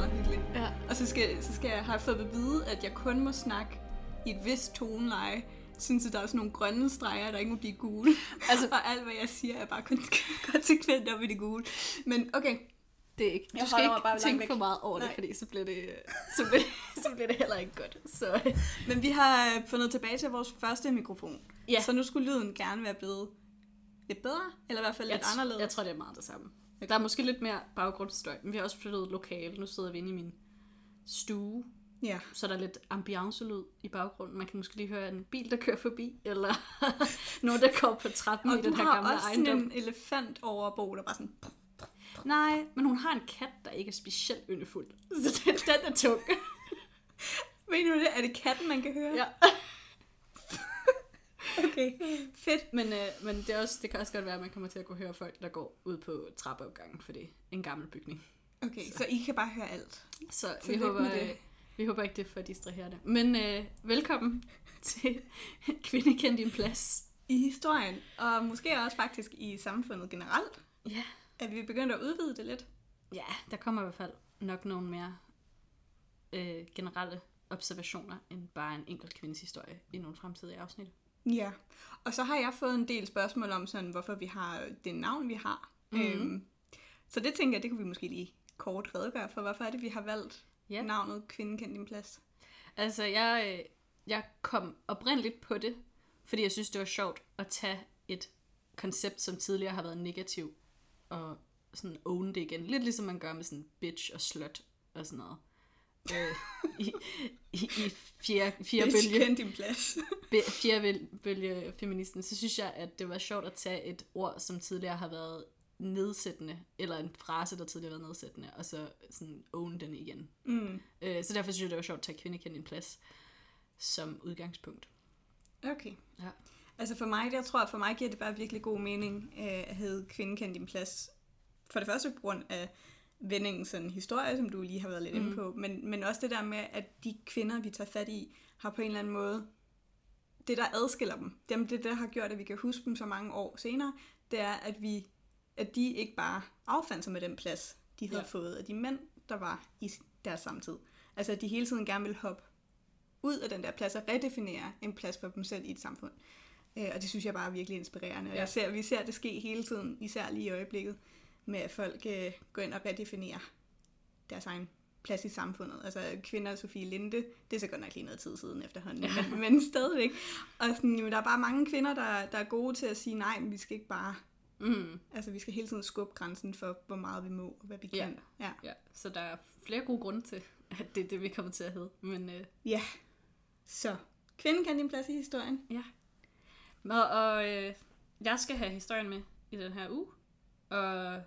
meget hyggeligt. Ja. Og så skal, så skal jeg have fået at vide, at jeg kun må snakke i et vist toneleje, synes at der er sådan nogle grønne streger, der ikke må blive gule. Altså, og alt, hvad jeg siger, er bare kun konsekvent op i det gule. Men okay, Det er ikke. Du Jeg skal ikke bare tænke for meget over det, Nej. fordi så bliver det, så bliver, så bliver det heller ikke godt. Så men vi har øh, fundet tilbage til vores første mikrofon. Ja. Så nu skulle lyden gerne være blevet lidt bedre, eller i hvert fald jeg, lidt anderledes. jeg tror, det er meget det samme. Der er måske lidt mere baggrundsstøj, men vi har også flyttet lokale. Nu sidder vi inde i min stue, Ja. så der er lidt ambiance-lyd i baggrunden. Man kan måske lige høre en bil, der kører forbi, eller nogen, der går på trappen Og i du den her har gamle også ejendom. sådan en elefant over Bo, der bare sådan... Nej, men hun har en kat, der ikke er specielt yndefuld. Så den, den er tung. Mener du det? Er det katten, man kan høre? Ja. Okay, fedt. Men, øh, men det, er også, det kan også godt være, at man kommer til at kunne høre folk, der går ud på trappeopgangen, for det er en gammel bygning. Okay, så, så I kan bare høre alt. Så vi Tillykke håber, det. øh, vi håber ikke, det er for distraherende. Men øh, velkommen til Kvinde kendt din plads. I historien, og måske også faktisk i samfundet generelt, Ja. at vi begynder at udvide det lidt. ja, der kommer i hvert fald nok nogle mere øh, generelle observationer, end bare en enkelt kvindes historie i nogle fremtidige afsnit. Ja, og så har jeg fået en del spørgsmål om, sådan, hvorfor vi har det navn, vi har. Mm. Øhm, så det tænker jeg, det kunne vi måske lige kort redegøre for. Hvorfor er det, vi har valgt Ja. ja. navnet Kvinden kendt din plads? Altså, jeg, øh, jeg kom oprindeligt på det, fordi jeg synes, det var sjovt at tage et koncept, som tidligere har været negativ, og sådan own det igen. Lidt ligesom man gør med sådan bitch og slut og sådan noget. Øh, i, i, i fjerde, fjerde bølge, kend din plads. fjerde bølge, feministen, så synes jeg, at det var sjovt at tage et ord, som tidligere har været nedsættende, eller en frase, der tidligere har været nedsættende, og så sådan own den igen. mm. Øh, så derfor synes jeg, det var sjovt at tage kvinde kendt din plads som udgangspunkt. Okay. Ja. Altså for mig, jeg tror, for mig giver det bare virkelig god mening øh, at hedde Kvinden kendt din plads. For det første på grund af vendingens sådan, historie, som du lige har været lidt mm. inde på, men, men også det der med, at de kvinder, vi tager fat i, har på en eller anden måde, det der adskiller dem, dem det der har gjort, at vi kan huske dem så mange år senere, det er, at vi at de ikke bare affandt sig med den plads, de havde Ja. ja. fået af de mænd, der var i deres samtid. Altså at de hele tiden gerne vil hoppe ud af den der plads og redefinere en plads for dem selv i et samfund. Øh, og det synes jeg bare er virkelig inspirerende. Og Ja. jeg ser, vi ser det ske hele tiden, især lige i øjeblikket, med at folk øh, går ind og redefinerer deres egen plads i samfundet. Altså kvinder, Sofie Linde, det er så godt nok lige noget tid siden efterhånden, Ja. men, men stadigvæk. Og sådan, jamen, der er bare mange kvinder, der, der er gode til at sige, nej, men vi skal ikke bare, Mm. altså vi skal hele tiden skubbe grænsen for, hvor meget vi må og hvad vi Ja. kan. Ja. Ja, så der er flere gode grunde til, at det er det, vi kommer til at hedde. Men øh, ja. Så, kvinden kan din plads i historien. ja. Og, og øh, jeg skal have historien med i den her uge. Og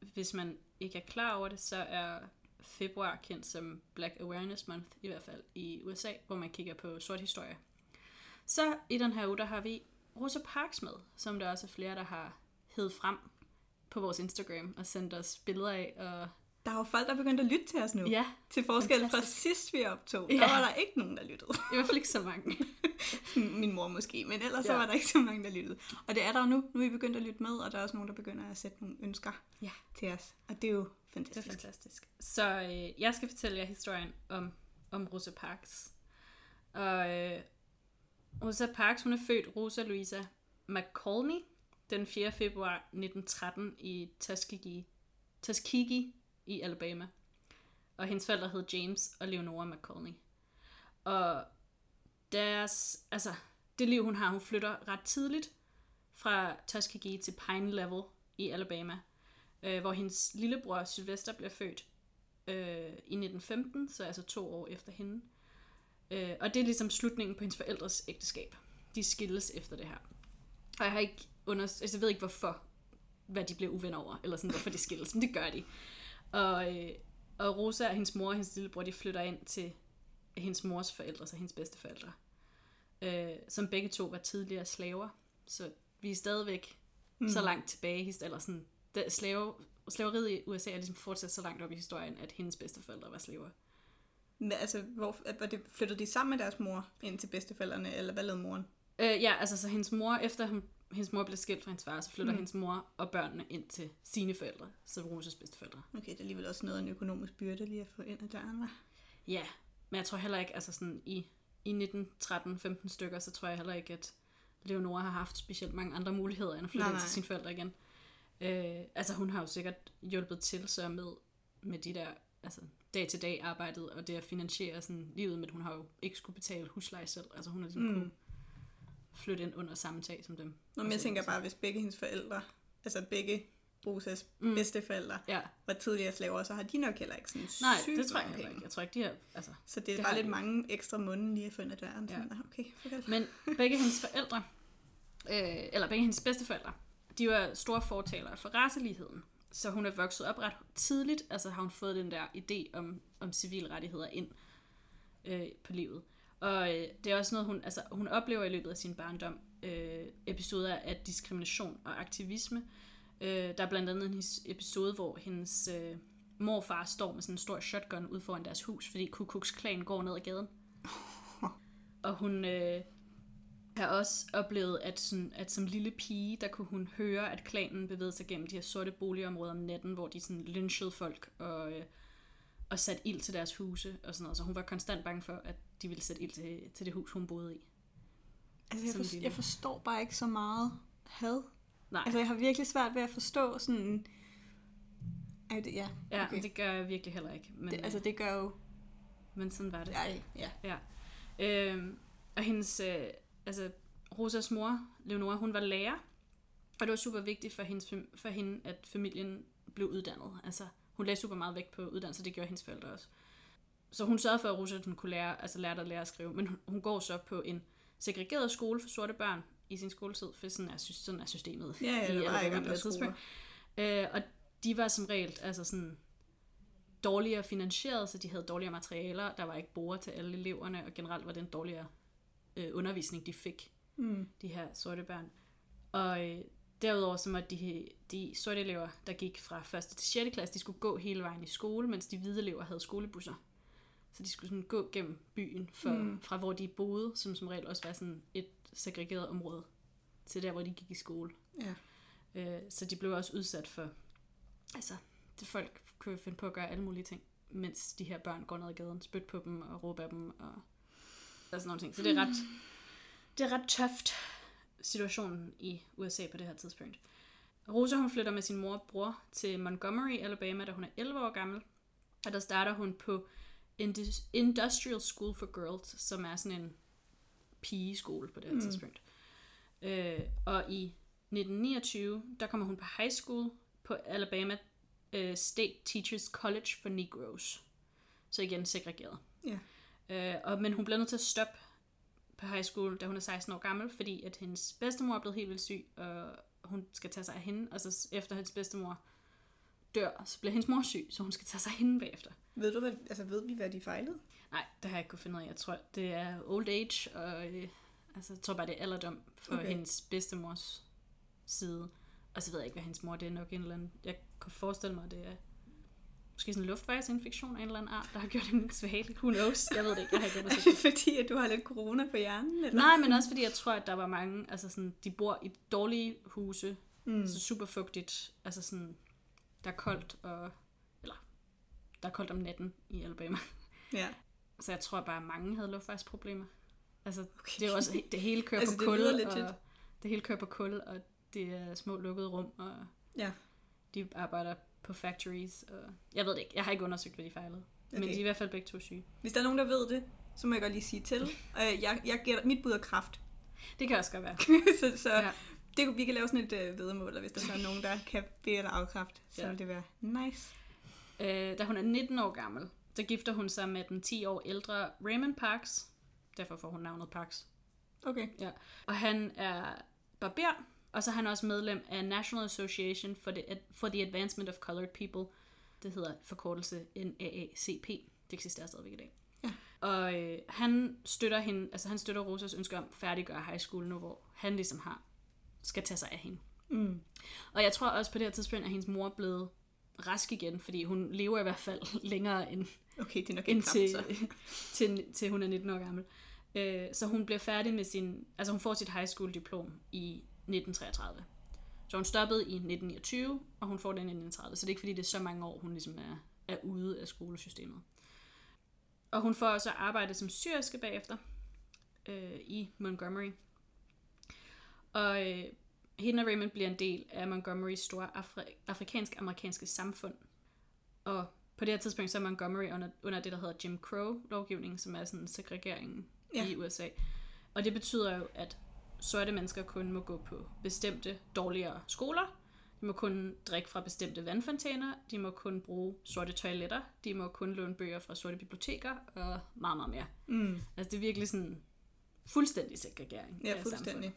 hvis man ikke er klar over det, så er februar kendt som Black Awareness Month, i hvert fald i USA, hvor man kigger på sort historie. Så i den her uge, der har vi Rosa Parks med, som der også er flere, der har hed frem på vores Instagram og sendt os billeder af. Og Der er jo folk, der er begyndt at lytte til os nu. ja, Til forskel fra Fantastisk. sidst vi optog, Ja. der var der ikke nogen, der lyttede. i hvert fald ikke så mange. Min mor måske, men ellers Ja. så var der ikke så mange, der lyttede. Og det er der jo nu. Nu er vi begyndt at lytte med, og der er også nogen, der begynder at sætte nogle ønsker Ja. til os. Og det er jo Det er fantastisk. fantastisk. Så øh, jeg skal fortælle jer historien om, om Rosa Parks. Og øh, Rosa Parks, hun er født Rosa Louisa McColney den 4. februar 1913 i Tuskegee, Tuskegee i Alabama. Og hendes forældre hed James og Leonora McColney. Og deres, altså, det liv hun har, hun flytter ret tidligt fra Tuskegee til Pine Level i Alabama, øh, hvor hendes lillebror Sylvester bliver født øh, i 1915, så altså to år efter hende. Øh, og det er ligesom slutningen på hendes forældres ægteskab. De skilles efter det her. Og jeg har ikke under... Altså, jeg ved ikke, hvorfor, hvad de bliver uvenner over, eller sådan, hvorfor de skilles, men det gør de. Og, øh, og Rosa og hendes mor og hendes lillebror, de flytter ind til hendes mors forældre, så hendes bedste forældre. Øh, som begge to var tidligere slaver. Så vi er stadigvæk mm. så langt tilbage, eller sådan, da slave, slaveriet i USA er ligesom fortsat så langt op i historien, at hendes bedsteforældre var slaver. Men, altså, hvor, var det, flyttede de sammen med deres mor ind til bedsteforældrene, eller hvad lavede moren? Øh, ja, altså så hendes mor, efter hun, hendes mor bliver skilt fra hendes far, så flytter Mm. hendes mor og børnene ind til sine forældre, så Roses bedsteforældre. Okay, det er alligevel også noget af en økonomisk byrde lige at få ind ad døren, hva'? Ja, men jeg tror heller ikke, altså sådan i, i 1913-15 stykker, så tror jeg heller ikke, at Leonora har haft specielt mange andre muligheder, end at flytte Nej, ind til sine forældre igen. Øh, altså hun har jo sikkert hjulpet til så med, med de der altså, dag-til-dag arbejdet, og det at finansiere sådan, livet, men hun har jo ikke skulle betale husleje selv. Altså hun har ligesom Mm. kunne flytte ind under samme tag som dem. Nå, men jeg tænker bare, hvis begge hendes forældre, altså begge Rosas Mm. bedsteforældre, Ja, var tidligere slaver, så har de nok heller ikke sådan nej, det tror jeg penge. ikke. Jeg tror ikke, de har, altså, Så det er Det bare lidt de. mange ekstra måneder lige at få ind ad døren. Ja. Sådan, okay. Men begge hendes forældre, øh, eller begge hendes bedsteforældre, de var store fortalere for raceligheden. Så hun er vokset op ret tidligt, altså har hun fået den der idé om, om civilrettigheder ind øh, på livet. Og øh, det er også noget, hun, altså, hun oplever i løbet af sin barndom, øh, episoder af diskrimination og aktivisme. Øh, der er blandt andet en episode, hvor hendes øh, morfar står med sådan en stor shotgun ud foran deres hus, fordi Ku Klux Klan går ned ad gaden. Og hun øh, har også oplevet, at, sådan, at som lille pige, der kunne hun høre, at klanen bevægede sig gennem de her sorte boligområder om natten, hvor de sådan lynchede folk og, øh, og satte ild til deres huse og sådan noget. Så hun var konstant bange for, at de ville sætte ild til, til det hus, hun boede i. Altså, jeg, for, jeg forstår bare ikke så meget had. Nej, Altså, jeg har virkelig svært ved at forstå sådan... Ej, det, ja, ja, okay. okay. det gør jeg virkelig heller ikke. Men, det, altså, det gør jo... men sådan var det. Ej, ja. Ja. Øhm, og hendes, øh, altså Rosas mor, Leonora, hun var lærer, og det var super vigtigt for, hendes, for hende, at familien blev uddannet. Altså, hun lagde super meget vægt på uddannelse, det gjorde hendes forældre også. Så hun sørgede for, at Rosa hun kunne lære, altså lære at lære at skrive, men hun, hun går så på en segregeret skole for sorte børn i sin skoletid, for sådan er, sådan er systemet Ja, ja, i det Alabama ikke andre tidspunkt. Øh, og de var som regel altså sådan dårligere finansieret, så de havde dårligere materialer, der var ikke borer til alle eleverne, og generelt var det en dårligere øh, undervisning, de fik, Mm. de her sorte børn. Og øh, derudover så måtte de, de sorte elever, der gik fra 1. til 6. klasse, de skulle gå hele vejen i skole, mens de hvide elever havde skolebusser. Så de skulle sådan gå gennem byen, for, mm. fra hvor de boede, som som regel også var sådan et segregeret område, til der, hvor de gik i skole. Ja. Øh, så de blev også udsat for, altså, det folk kunne finde på at gøre alle mulige ting, mens de her børn går ned ad gaden, spyt på dem og råber af dem og, og sådan nogle ting. Så det er ret, det er ret tøft situationen i USA på det her tidspunkt. Rosa hun flytter med sin mor og bror til Montgomery, Alabama, da hun er 11 år gammel. Og der starter hun på Indus- Industrial School for Girls, som er sådan en pigeskole på det her Mm. tidspunkt. Øh, og i 1929, der kommer hun på high school på Alabama øh, State Teachers College for Negroes. Så igen segregeret. Ja. Øh, og, men hun bliver nødt til at stoppe på high school, da hun er 16 år gammel, fordi at hendes bedstemor er blevet helt vildt syg, og hun skal tage sig af hende, og så efter hendes bedstemor dør, så bliver hendes mor syg, så hun skal tage sig af hende bagefter. Ved du, hvad, altså, ved vi, hvad de fejlede? Nej, det har jeg ikke kunne finde ud af. Jeg tror, det er old age, og øh, altså, jeg tror bare, det er alderdom for Okay. hendes bedstemors side. Og så ved jeg ikke, hvad hendes mor det er nok en eller anden... Jeg kan forestille mig, at det er måske sådan en luftvejsinfektion af en eller anden art, der har gjort hende svagelig. Who knows? Jeg ved det ikke. Jeg har ikke det fordi, at du har lidt corona på hjernen? Eller? Nej, men også fordi jeg tror, at der var mange, altså sådan, de bor i dårlige huse, Mm. så super fugtigt, altså sådan, der er koldt, og, der er koldt om natten i Alabama. Ja. Så jeg tror bare, at mange havde luftvejsproblemer. Altså, Okay. det er jo også, det hele kører Altså, på det kul, legit. og det hele kører på kul, og det er små lukkede rum, og Ja. de arbejder på factories, og jeg ved det ikke, jeg har ikke undersøgt, hvad de fejlede. Okay. Men de er i hvert fald begge to syge. Hvis der er nogen, der ved det, så må jeg godt lige sige til. Øh, jeg, jeg gætter, mit bud er kraft. Det kan også godt være. så så ja. Det, kunne- vi kan lave sådan et øh, vedmål, og hvis der så er nogen, der kan bede eller afkræfte, så Ja. vil det være nice. Øh, da hun er 19 år gammel, så gifter hun sig med den 10 år ældre Raymond Parks. Derfor får hun navnet Parks. Okay. Ja. Og han er barber, og så er han også medlem af National Association for the, for the Advancement of Colored People. Det hedder forkortelse NAACP. Det eksisterer stadigvæk i dag. Ja. Og øh, han støtter hende, altså han støtter Rosas ønske om at færdiggøre high school nu, hvor han ligesom har, skal tage sig af hende. Mm. Og jeg tror også på det her tidspunkt, at hendes mor er blevet rask igen, fordi hun lever i hvert fald længere end Okay, det er nok indtil, kraft, så. til, til hun er 19 år gammel. Øh, så hun bliver færdig med sin, altså hun får sit high school diplom i 1933. Så hun stoppede i 1929, og hun får det i 1930. Så det er ikke fordi, det er så mange år, hun ligesom er, er ude af skolesystemet. Og hun får også arbejde som syrske bagefter øh, i Montgomery. Og øh, hende og Raymond bliver en del af Montgomerys store afri- afrikansk-amerikanske samfund. Og på det her tidspunkt så er Montgomery under, under det, der hedder Jim Crow-lovgivning, som er sådan segregeringen ja. i USA. Og det betyder jo, at sorte mennesker kun må gå på bestemte dårligere skoler. De må kun drikke fra bestemte vandfontæner. De må kun bruge sorte toiletter. De må kun låne bøger fra sorte biblioteker og meget, meget mere. Mm. Altså det er virkelig sådan fuldstændig segregering. Ja, fuldstændig. samfundet.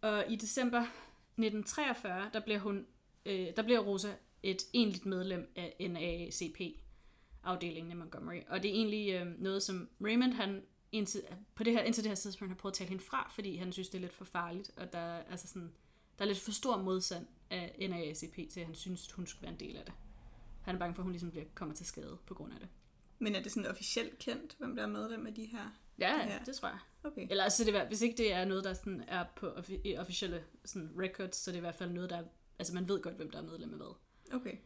Og i december 1943, der bliver, hun, øh, der bliver Rosa et egentligt medlem af NAACP-afdelingen i Montgomery. Og det er egentlig øh, noget, som Raymond, han indtil, på det her, indtil det her tidspunkt har prøvet at tale hende fra, fordi han synes, det er lidt for farligt, og der, er, altså sådan, der er lidt for stor modstand af NAACP til, at han synes, hun skulle være en del af det. Han er bange for, at hun ligesom bliver, kommer til skade på grund af det. Men er det sådan officielt kendt, hvem der er medlem af de her? Ja, Ja. ja. det tror jeg. Okay. Eller altså, det hvis ikke det er noget, der sådan er på officielle sådan, records, så det er i hvert fald noget, der er, altså man ved godt, hvem der er medlem af hvad. Okay.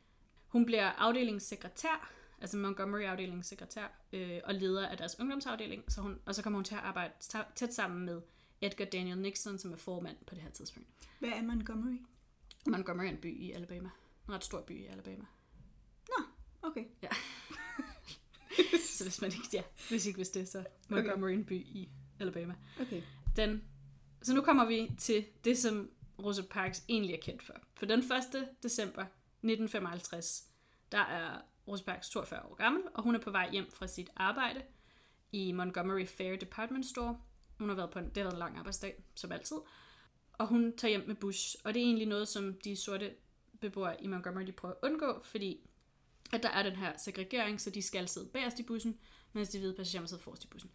Hun bliver afdelingssekretær, altså Montgomery-afdelingssekretær, øh, og leder af deres ungdomsafdeling, så hun, og så kommer hun til at arbejde tæt sammen med Edgar Daniel Nixon, som er formand på det her tidspunkt. Hvad er Montgomery? Montgomery er en by i Alabama. En ret stor by i Alabama. Okay. Så hvis man ikke, ja, hvis ikke vidste det, så Montgomery er en by i Alabama. Okay. Den, så nu kommer vi til det, som Rosa Parks egentlig er kendt for. For den 1. december 1955, der er Rosa Parks 42 år gammel, og hun er på vej hjem fra sit arbejde i Montgomery Fair Department Store. Hun har været på en, det har været en lang arbejdsdag, som altid. Og hun tager hjem med bus, og det er egentlig noget, som de sorte beboere i Montgomery de prøver at undgå, fordi at der er den her segregering, så de skal sidde bagerst i bussen, mens de hvide passagerer må sidde forrest i bussen.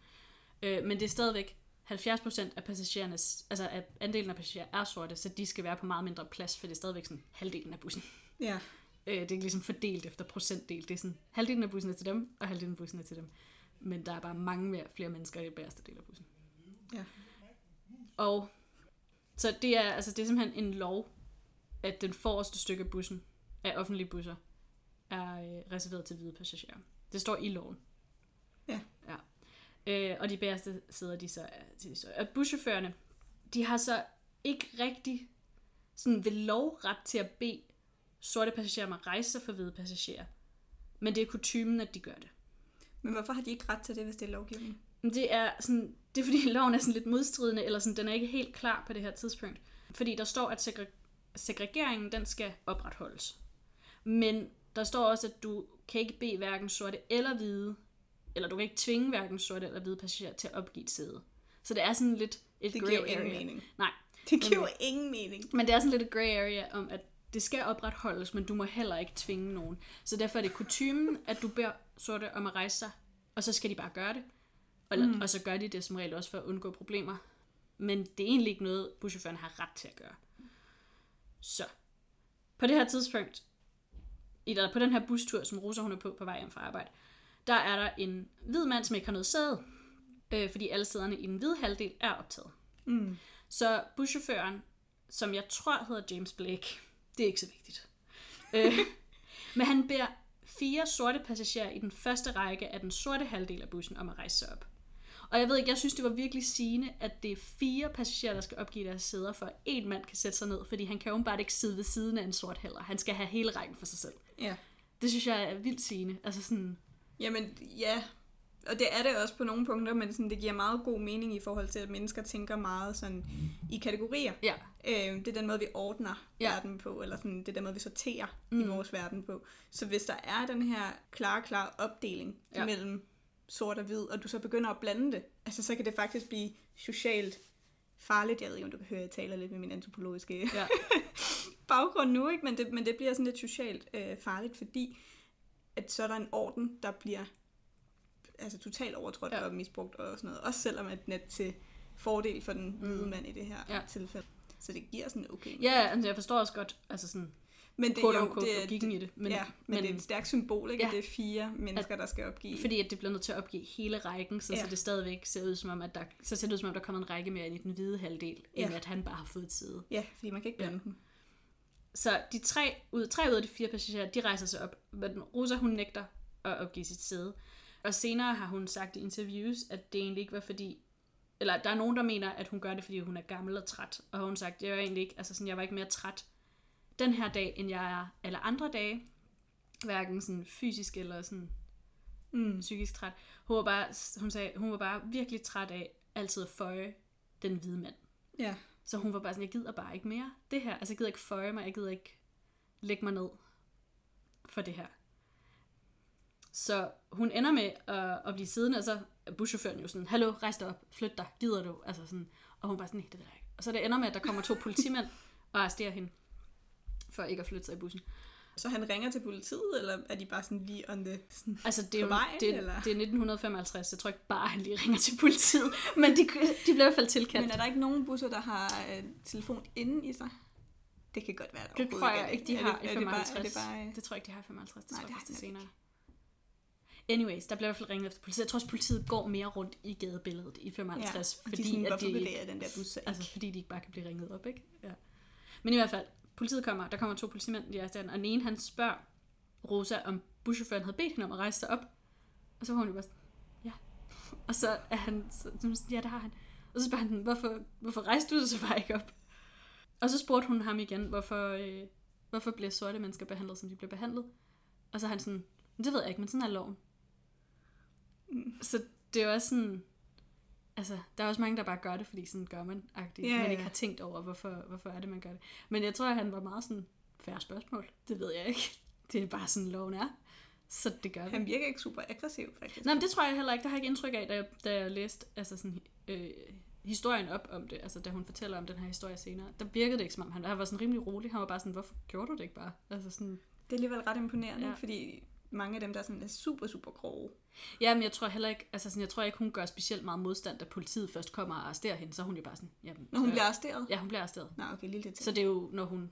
Øh, men det er stadigvæk 70% af passagerernes, altså af andelen af passagerer er sorte, så de skal være på meget mindre plads, for det er stadigvæk sådan halvdelen af bussen. Ja. Øh, det er ikke ligesom fordelt efter procentdel. Det er sådan, halvdelen af bussen er til dem, og halvdelen af bussen er til dem. Men der er bare mange mere, flere mennesker i den bagerste del af bussen. Ja. Og så det er, altså det er simpelthen en lov, at den forreste stykke af bussen, af offentlige busser, er øh, reserveret til hvide passagerer. Det står i loven. Ja. ja. Øh, og de bagerste sæder, de så til de sorte. Og buschaufførerne, de har så ikke rigtig sådan ved lov ret til at bede sorte passagerer om at rejse sig for hvide passagerer. Men det er kutumen, at de gør det. Men hvorfor har de ikke ret til det, hvis det er lovgivning? Det er, sådan, det er fordi loven er sådan lidt modstridende, eller sådan, den er ikke helt klar på det her tidspunkt. Fordi der står, at segre- segregeringen den skal opretholdes. Men der står også, at du kan ikke bede hverken sorte eller hvide, eller du kan ikke tvinge hverken sorte eller hvide passagerer til at opgive et sæde. Så det er sådan lidt et Det gray giver jo ingen area. mening. Nej, Det giver jo ingen mening. men det er sådan lidt et gray area om, at det skal opretholdes, men du må heller ikke tvinge nogen. Så derfor er det kutumen, at du beder sorte om at rejse sig, og så skal de bare gøre det. Og, mm. og så gør de det som regel også for at undgå problemer. Men det er egentlig ikke noget, buschaufføren har ret til at gøre. Så, på det her tidspunkt, der, på den her bustur, som Rosa hun er på på vej hjem fra arbejde, der er der en hvid mand, som ikke har noget sæde, øh, fordi alle sæderne i den hvide halvdel er optaget. Mm. Så buschaufføren, som jeg tror hedder James Blake, det er ikke så vigtigt. øh, men han beder fire sorte passagerer i den første række af den sorte halvdel af bussen om at rejse sig op. Og jeg ved ikke, jeg synes, det var virkelig sigende, at det er fire passagerer, der skal opgive deres sæder, for at en mand kan sætte sig ned, fordi han kan jo bare ikke sidde ved siden af en sort heller. Han skal have hele rækken for sig selv. Ja. Det synes jeg er vildt sigende. Altså sådan, Jamen, ja. Og det er det også på nogle punkter, men sådan, det giver meget god mening i forhold til, at mennesker tænker meget sådan i kategorier. ja, Øh, det er den måde, vi ordner Ja. verden på, eller sådan, det er den måde, vi sorterer mm. i vores verden på. Så hvis der er den her klare, klare opdeling Ja. ja. mellem sort og hvid, og du så begynder at blande det, altså så kan det faktisk blive socialt farligt. Jeg ved ikke, om du kan høre, at jeg taler lidt med min antropologiske ja, baggrund nu, ikke? Men, det, men det bliver sådan lidt socialt øh, farligt, fordi at så er der en orden, der bliver altså totalt overtrådt Ja. og misbrugt og sådan noget. Også selvom at net til fordel for den hvide mand i det her Ja. tilfælde. Så det giver sådan okay. ja altså, jeg forstår også godt, altså sådan, Men det, jo, det, logikken i det. Men, ja, men, men det er et stærkt symbol, ikke? Ja. Ja. Det er fire mennesker, der skal opgive. Fordi at det bliver nødt til at opgive hele rækken, så, ja. Så det stadigvæk ser ud som om, at der, så ser det ud som om, der kommer en række mere ind i den hvide halvdel, ja. end at han bare har fået et sæde. Ja, fordi man kan ikke blande ja. dem. Så de tre ud, tre ud af de fire passagerer, de rejser sig op, men Rosa hun nægter at opgive sit sæde. Og senere har hun sagt i interviews, at det egentlig ikke var fordi, eller der er nogen, der mener, at hun gør det, fordi hun er gammel og træt. Og hun sagt, jeg var egentlig ikke, altså sådan, jeg var ikke mere træt den her dag, end jeg er alle andre dage. Hverken sådan fysisk eller sådan Mm. psykisk træt. Hun var bare, hun sagde, hun var bare virkelig træt af altid at føje den hvide mand. Ja. Så hun var bare sådan, jeg gider bare ikke mere det her. Altså jeg gider ikke føje mig, jeg gider ikke lægge mig ned for det her. Så hun ender med at, at blive siddende, og så er buschaufføren jo sådan, hallo, rejs dig op, flyt dig, gider du? Altså sådan, og hun bare sådan, nej, det ved jeg ikke. Og så det ender med, at der kommer to politimænd og arresterer hende, for ikke at flytte sig i bussen. Så han ringer til politiet, eller er de bare sådan lige on the... Sådan, Altså, det er, jo, vejen, det, eller? det er 1955, jeg tror ikke bare, han lige ringer til politiet, men de, de bliver i hvert fald tilkaldt. men er der ikke nogen busser, der har øh, telefon inde i sig? Det kan godt være, der Det tror jeg ikke, de er har det, i er det bare, 55. er det bare, Det tror jeg ikke, de har i 55. Det Nej, tror jeg nok senere. Anyways, der bliver i hvert fald ringet efter politiet. Jeg tror også, politiet går mere rundt i gadebilledet i 55, ja, fordi, de sådan, at de, den der bus altså, fordi de ikke bare kan blive ringet op, ikke? Ja. Men i hvert fald, politiet kommer, der kommer to politimænd, de er og den ene han spørger Rosa, om buschaufføren havde bedt hende om at rejse sig op. Og så var hun jo bare sådan, ja. Og så er han, så, sådan, ja, det har han. Og så spørger han, hvorfor, hvorfor rejste du så bare ikke op? Og så spurgte hun ham igen, hvorfor, øh, hvorfor bliver sorte mennesker behandlet, som de bliver behandlet? Og så er han sådan, "Men det ved jeg ikke, men sådan er loven. Så det er også sådan, altså, der er også mange, der bare gør det, fordi sådan gør man, agtigt, Ja, man ikke ja. har tænkt over, hvorfor, hvorfor er det, man gør det. Men jeg tror, at han var meget sådan, færre spørgsmål. Det ved jeg ikke. Det er bare sådan, loven er. Så det gør vi. Han virker ikke super aggressiv, faktisk. Nej, men det tror jeg heller ikke. Det har jeg ikke indtryk af, da jeg, da jeg læste altså sådan, øh, historien op om det. Altså, da hun fortæller om den her historie senere. Der virkede det ikke som om, han, han var sådan rimelig rolig. Han var bare sådan, hvorfor gjorde du det ikke bare? Altså sådan, Det er alligevel ret imponerende, ja. fordi mange af dem, der er, sådan, er super, super grove. ja, men jeg tror heller ikke, altså sådan, jeg tror ikke, hun gør specielt meget modstand, da politiet først kommer og arresterer hende. Så er hun jo bare sådan, jamen, Når hun bliver arresteret? Ja, hun bliver arresteret. Nå, okay, lille detalje. Så det er jo, når hun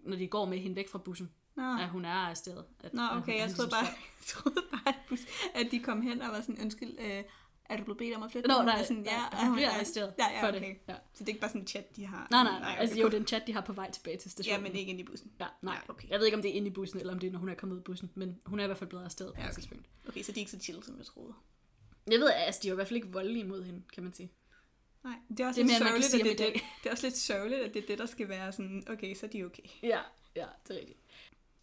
når de går med hende væk fra bussen, Nå, at hun er arresteret. At, Nå at hun- okay, at jeg han troede bare, jeg troede bare at, at de kom hen og var sådan, undskyld, øh, er du blevet bedt om at flytte? Nå, mig?" nej, sådan, nej, ja, og bliver er- arresteret ja, ja, for okay. det. Ja. Så det er ikke bare sådan en chat, de har? Nej, nej, nej. Altså, jo, den chat, de har på vej tilbage til stationen. Ja, men ikke ind i bussen. Ja, nej. Ja, okay. Jeg ved ikke, om det er inde i bussen, eller om det er, når hun er kommet ud af bussen. Men hun er i hvert fald blevet arresteret på Ja, et okay. tidspunkt. Okay, så de er ikke så chill, som jeg troede. Jeg ved, altså, de er i hvert fald ikke voldelige mod hende, kan man sige. Nej, det er også Det lidt mere, sørgeligt, at det, er det, det er også lidt sørgeligt, at det er det, der skal være sådan, okay, så er de okay. Ja, ja, det er rigtigt.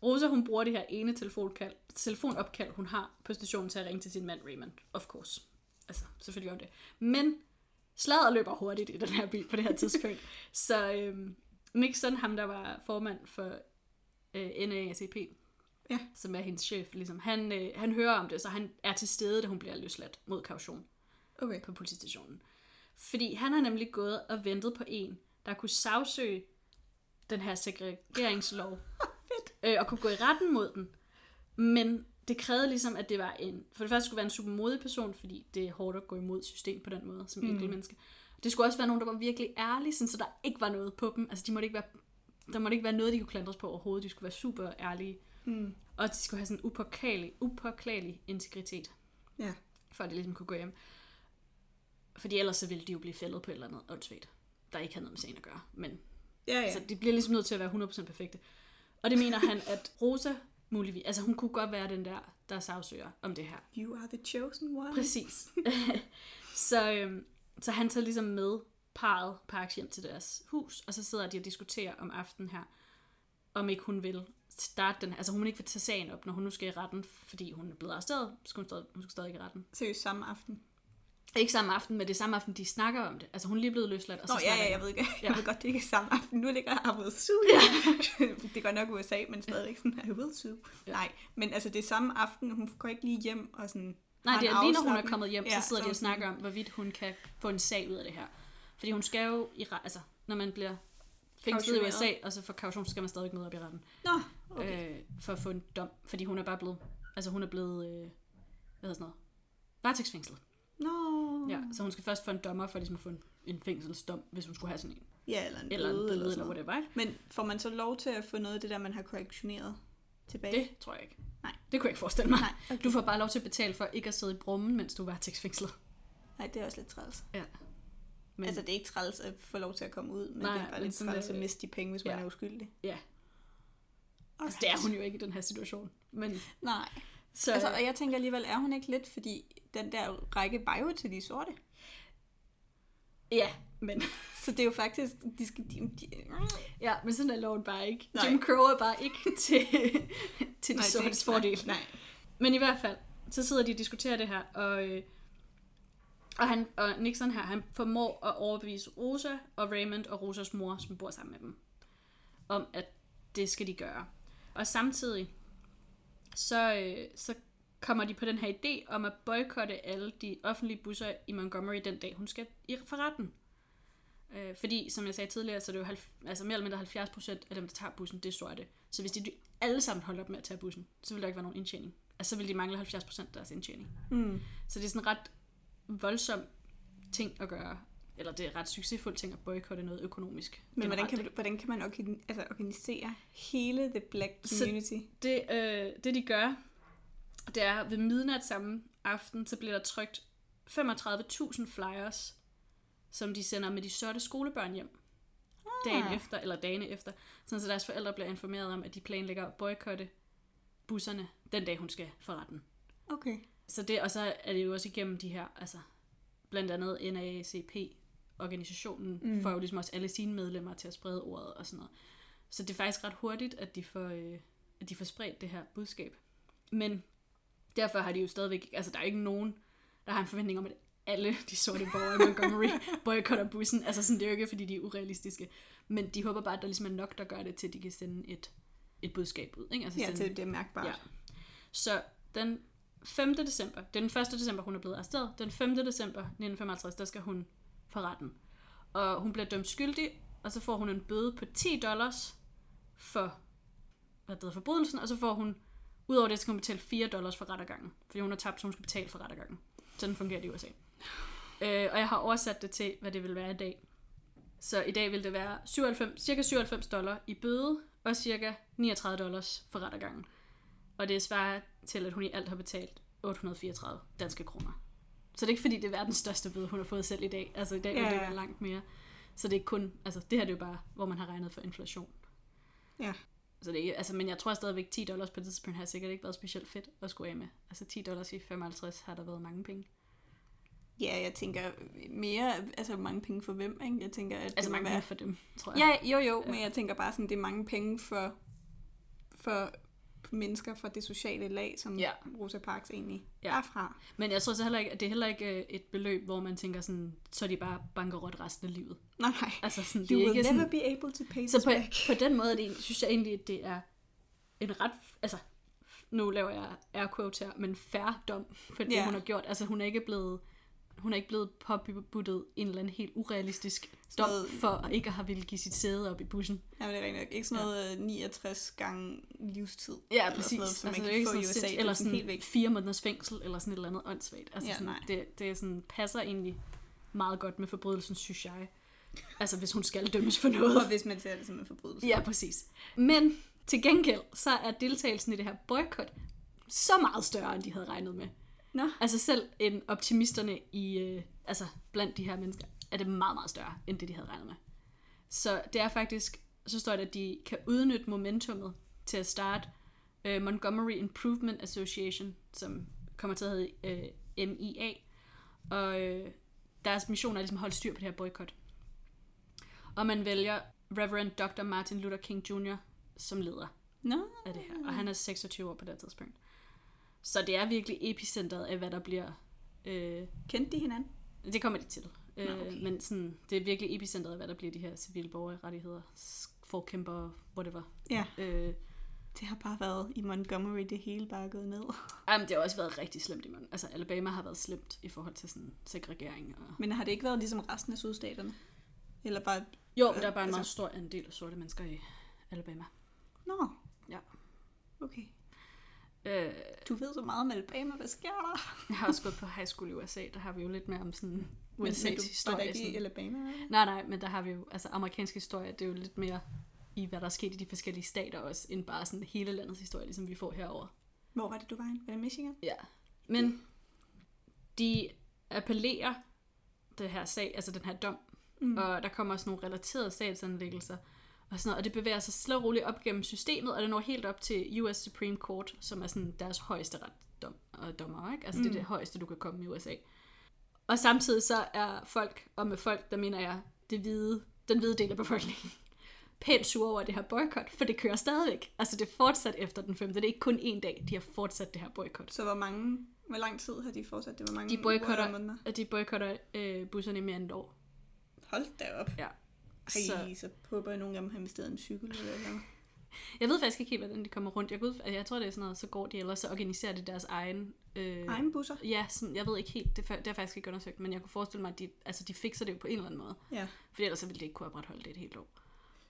Rosa, hun bruger det her ene telefonopkald, hun har på stationen til at ringe til sin mand Raymond. Of course. Altså, selvfølgelig hun det. Men slaget løber hurtigt i den her by på det her tidspunkt. Så øhm, Nixon, ham der var formand for øh, NAACP, Ja. som er hendes chef, ligesom, han, øh, han hører om det, så han er til stede, da hun bliver løsladt mod kaution Okay. på politistationen. Fordi han har nemlig gået og ventet på en, der kunne sagsøge den her segregeringslov, øh, og kunne gå i retten mod den. Men det krævede ligesom, at det var en, for det første skulle være en super modig person, fordi det er hårdt at gå imod system på den måde, som mm. enkelt menneske. Det skulle også være nogen, der var virkelig ærlige, sådan, så der ikke var noget på dem. Altså, de måtte ikke være, der måtte ikke være noget, de kunne klandres på overhovedet. De skulle være super ærlige. Mm. Og de skulle have sådan en upåklagelig, upåklagelig integritet Ja. for at det ligesom kunne gå hjem. Fordi ellers så ville de jo blive fældet på et eller andet åndssvagt, der ikke havde noget med sagen at gøre. Men Ja, ja. så de bliver ligesom nødt til at være 100% perfekte. Og det mener han, at Rosa muligvis, altså hun kunne godt være den der, der sagsøger om det her. You are the chosen one. Præcis. så, øhm, så han tager ligesom med parret Parks hjem til deres hus, og så sidder de og diskuterer om aftenen her, om ikke hun vil starte den, altså hun ikke vil tage sagen op, når hun nu skal i retten, fordi hun er blevet arresteret, så skal hun stadig, hun skal stadig i retten. Seriøst samme aften. Ikke samme aften, men det er samme aften, de snakker om det. Altså hun er lige blevet løsladt, og så Nå, ja, ja, de jeg ved, ikke, Ja. jeg ved godt, det ikke er samme aften. Nu ligger jeg ved sue. Ja. det godt nok USA, men stadigvæk sådan, I will sue. Ja. Nej, men altså det er samme aften. Hun går ikke lige hjem og sådan... Nej, det er lige når hun er kommet hjem, Ja, så sidder de hun og snakker om, hvorvidt hun kan få en sag ud af det her. Fordi hun skal jo i altså når man bliver fængslet i USA, og så for kaution, så skal man stadig møde op i retten. Nå, okay. Øh, for at få en dom, fordi hun er bare blevet, altså hun er blevet, øh, hvad hedder sådan noget, varetægtsfængslet. Nå. Ja, så hun skal først få en dommer for ligesom at få en en fængselsdom, hvis hun skulle have sådan en. Ja, eller en Eller en bøde, eller, eller, whatever. ikke? Men får man så lov til at få noget af det der, man har korrektioneret tilbage? Det tror jeg ikke. Nej. Det kunne jeg ikke forestille mig. Nej, okay. Du får bare lov til at betale for ikke at sidde i brummen, mens du var varetægtsfængslet. Nej, det er også lidt træls. Ja. Men... Altså, det er ikke træls at få lov til at komme ud, men Nej, det er bare lidt sådan, træls at miste de penge, hvis ja. man er uskyldig. Ja. Altså, det er hun jo ikke i den her situation. Men, Nej. Så, Altså, og jeg tænker alligevel, er hun ikke lidt, fordi den der række var jo til de sorte. ja, men, Så det er jo faktisk, de skal... De, de, ja, men sådan er loven bare ikke. Nej. Jim Crow er bare ikke til, til de Nej, sortes fordel. nej, nej. Men i hvert fald, så sidder de og diskuterer det her, og, øh, og, han, og Nixon her, han formår at overbevise Rosa og Raymond og Rosas mor, som bor sammen med dem, om at det skal de gøre. Og samtidig, så, øh, så kommer de på den her idé om at boykotte alle de offentlige busser i Montgomery den dag, hun skal i retten. Øh, fordi, som jeg sagde tidligere, så er det jo halv, altså mere eller mindre 70 procent af dem, der tager bussen, det er sorte. Så hvis de alle sammen holder op med at tage bussen, så vil der ikke være nogen indtjening. Altså, så vil de mangle 70 procent af deres indtjening. Mm. Så det er sådan en ret voldsom ting at gøre. Eller det er ret succesfuld ting at boykotte noget økonomisk. Men hvordan kan, du- hvordan kan man organ, altså organisere hele the black Så- community? det, øh, det de gør, det er ved midnat samme aften, så bliver der trykt 35.000 flyers, som de sender med de sorte skolebørn hjem. Dagen Ah. efter, eller dagene efter. Sådan så deres forældre bliver informeret om, at de planlægger at boykotte busserne den dag, hun skal for retten. Okay. Så det, og så er det jo også igennem de her, altså blandt andet NAACP, organisationen, Mm. får jo ligesom også alle sine medlemmer til at sprede ordet og sådan noget. Så det er faktisk ret hurtigt, at de får, øh, at de får spredt det her budskab. Men derfor har de jo stadigvæk, altså der er ikke nogen, der har en forventning om, at alle de sorte borgere i Montgomery boykotter bussen. Altså sådan, det er jo ikke, fordi de er urealistiske. Men de håber bare, at der ligesom er nok, der gør det, til at de kan sende et, et budskab ud. Ikke? Altså Ja, sende, til det er mærkbart. Ja. Så den 5. december, det er den 1. december, hun er blevet arresteret. Den 5. december 1955, der skal hun for retten. Og hun bliver dømt skyldig, og så får hun en bøde på 10 dollars for hvad det forbrydelsen, og så får hun, udover det, skal hun betale 4 dollars for rettergangen, fordi hun har tabt, så hun skal betale for rettergangen. Sådan fungerer det i USA. Øh, og jeg har oversat det til, hvad det vil være i dag. Så i dag vil det være 97, cirka 97 dollar i bøde, og cirka 39 dollars for rettergangen. Og det svarer til, at hun i alt har betalt 834 danske kroner. Så det er ikke fordi, det er verdens største bøde, hun har fået selv i dag. Altså i dag Ja, det være langt mere. Så det er ikke kun, altså det her det er jo bare, hvor man har regnet for inflation. Ja. Så det er, ikke- altså, men jeg tror stadigvæk, 10 dollars på det tidspunkt har sikkert ikke været specielt fedt at skulle af med. Altså 10 dollars i 55 har der været mange penge. Ja, jeg tænker mere, altså mange penge for hvem, ikke? Jeg tænker, at Altså mange være... penge for dem, tror jeg. Ja, jo jo, Ja. men jeg tænker bare sådan, det er mange penge for, for mennesker fra det sociale lag, som Ja. Rosa Parks egentlig Ja. er fra. Men jeg tror så heller ikke, at det er heller ikke øh, et beløb, hvor man tænker sådan, så er de bare bankerot resten af livet. Nej, nej. Altså sådan, det You er will ikke never sådan, be able to pay Så på, back. på den måde det, synes jeg egentlig, at det er en ret, altså nu laver jeg air quotes her, men fair dom for det, Ja. hun har gjort. Altså hun er ikke blevet, hun er ikke blevet påbuttet en eller anden helt urealistisk dom noget- for ikke at have ville give sit sæde op i bussen. Ja, men det er rent. Ikke sådan noget ja. 69 gange livstid. Ja, eller præcis. Sådan noget, som altså, man kan få i USA. eller er sådan helt væk. fire måneders fængsel, eller sådan et eller andet åndssvagt. Altså, Ja, sådan, nej. det, det er sådan, passer egentlig meget godt med forbrydelsen, synes jeg. Altså, hvis hun skal dømmes for noget. Og hvis man ser det som en forbrydelse. Ja, præcis. Men til gengæld, så er deltagelsen i det her boykot så meget større, end de havde regnet med. Nå. Altså selv en optimisterne i, øh, altså blandt de her mennesker, er det meget, meget større, end det de havde regnet med. Så det er faktisk, så står det, at de kan udnytte momentummet til at starte øh, Montgomery Improvement Association, som kommer til at hedde øh, MIA. Og øh, deres mission er ligesom at holde styr på det her boykot. Og man vælger Reverend Dr. Martin Luther King Jr. som leder Nå. af det her. Og han er 26 år på det tidspunkt. Så det er virkelig epicentret af, hvad der bliver... Øh, Kendte de hinanden? det kommer de til. Øh, Nå, okay. Men sådan, det er virkelig epicentret af, hvad der bliver de her civile borgerrettigheder, forkæmper, whatever. Ja. Øh, Det har bare været i Montgomery, det hele bare gået ned. jamen, det har også været rigtig slemt i munden. Altså, Alabama har været slemt i forhold til sådan segregering. Og... Men har det ikke været ligesom resten af sydstaterne? Eller bare... Jo, men der er bare en Altså- meget stor andel af sorte mennesker i Alabama. Nå. Ja. Okay. Øh, Du ved så meget om Alabama. Hvad sker der? jeg har også gået på high school i USA, der har vi jo lidt mere om sådan Men, USA's men du var historie. ikke i Alabama? eller? Nej, nej, men der har vi jo, altså amerikansk historie, det er jo lidt mere i, hvad der er sket i de forskellige stater også, end bare sådan hele landets historie, ligesom vi får herover. Hvor var det, du var hen? Var det Michigan? Ja. Men de appellerer det her sag, altså den her dom, mm. og der kommer også nogle relaterede sagsanlæggelser, og sådan noget, og det bevæger sig og roligt op gennem systemet, og det når helt op til US Supreme Court, som er sådan deres højeste ret dom, og dommer, ikke? Altså mm. det er det højeste, du kan komme i USA. Og samtidig så er folk, og med folk, der mener jeg, det hvide, den hvide del af befolkningen, pænt sur over det her boykot, for det kører stadigvæk. Altså det er fortsat efter den 5. Det er ikke kun en dag, de har fortsat det her boykot. Så hvor mange, hvor lang tid har de fortsat det? Hvor mange De boykotter- uger og måneder? De boykotter øh, busserne i mere end et år. Hold da op. Ja. Ej, Så, så, håber jeg, at nogle har investeret i en cykel eller noget. jeg ved faktisk ikke helt, hvordan de kommer rundt. Jeg, altså, jeg tror, det er sådan noget, så går de, eller så organiserer de deres egen... Øh, Egen busser? Ja, sådan, jeg ved ikke helt, det, det har faktisk ikke undersøgt, men jeg kunne forestille mig, at de, altså, de fikser det jo på en eller anden måde. Ja. For ellers så ville de ikke kunne opretholde det et helt år.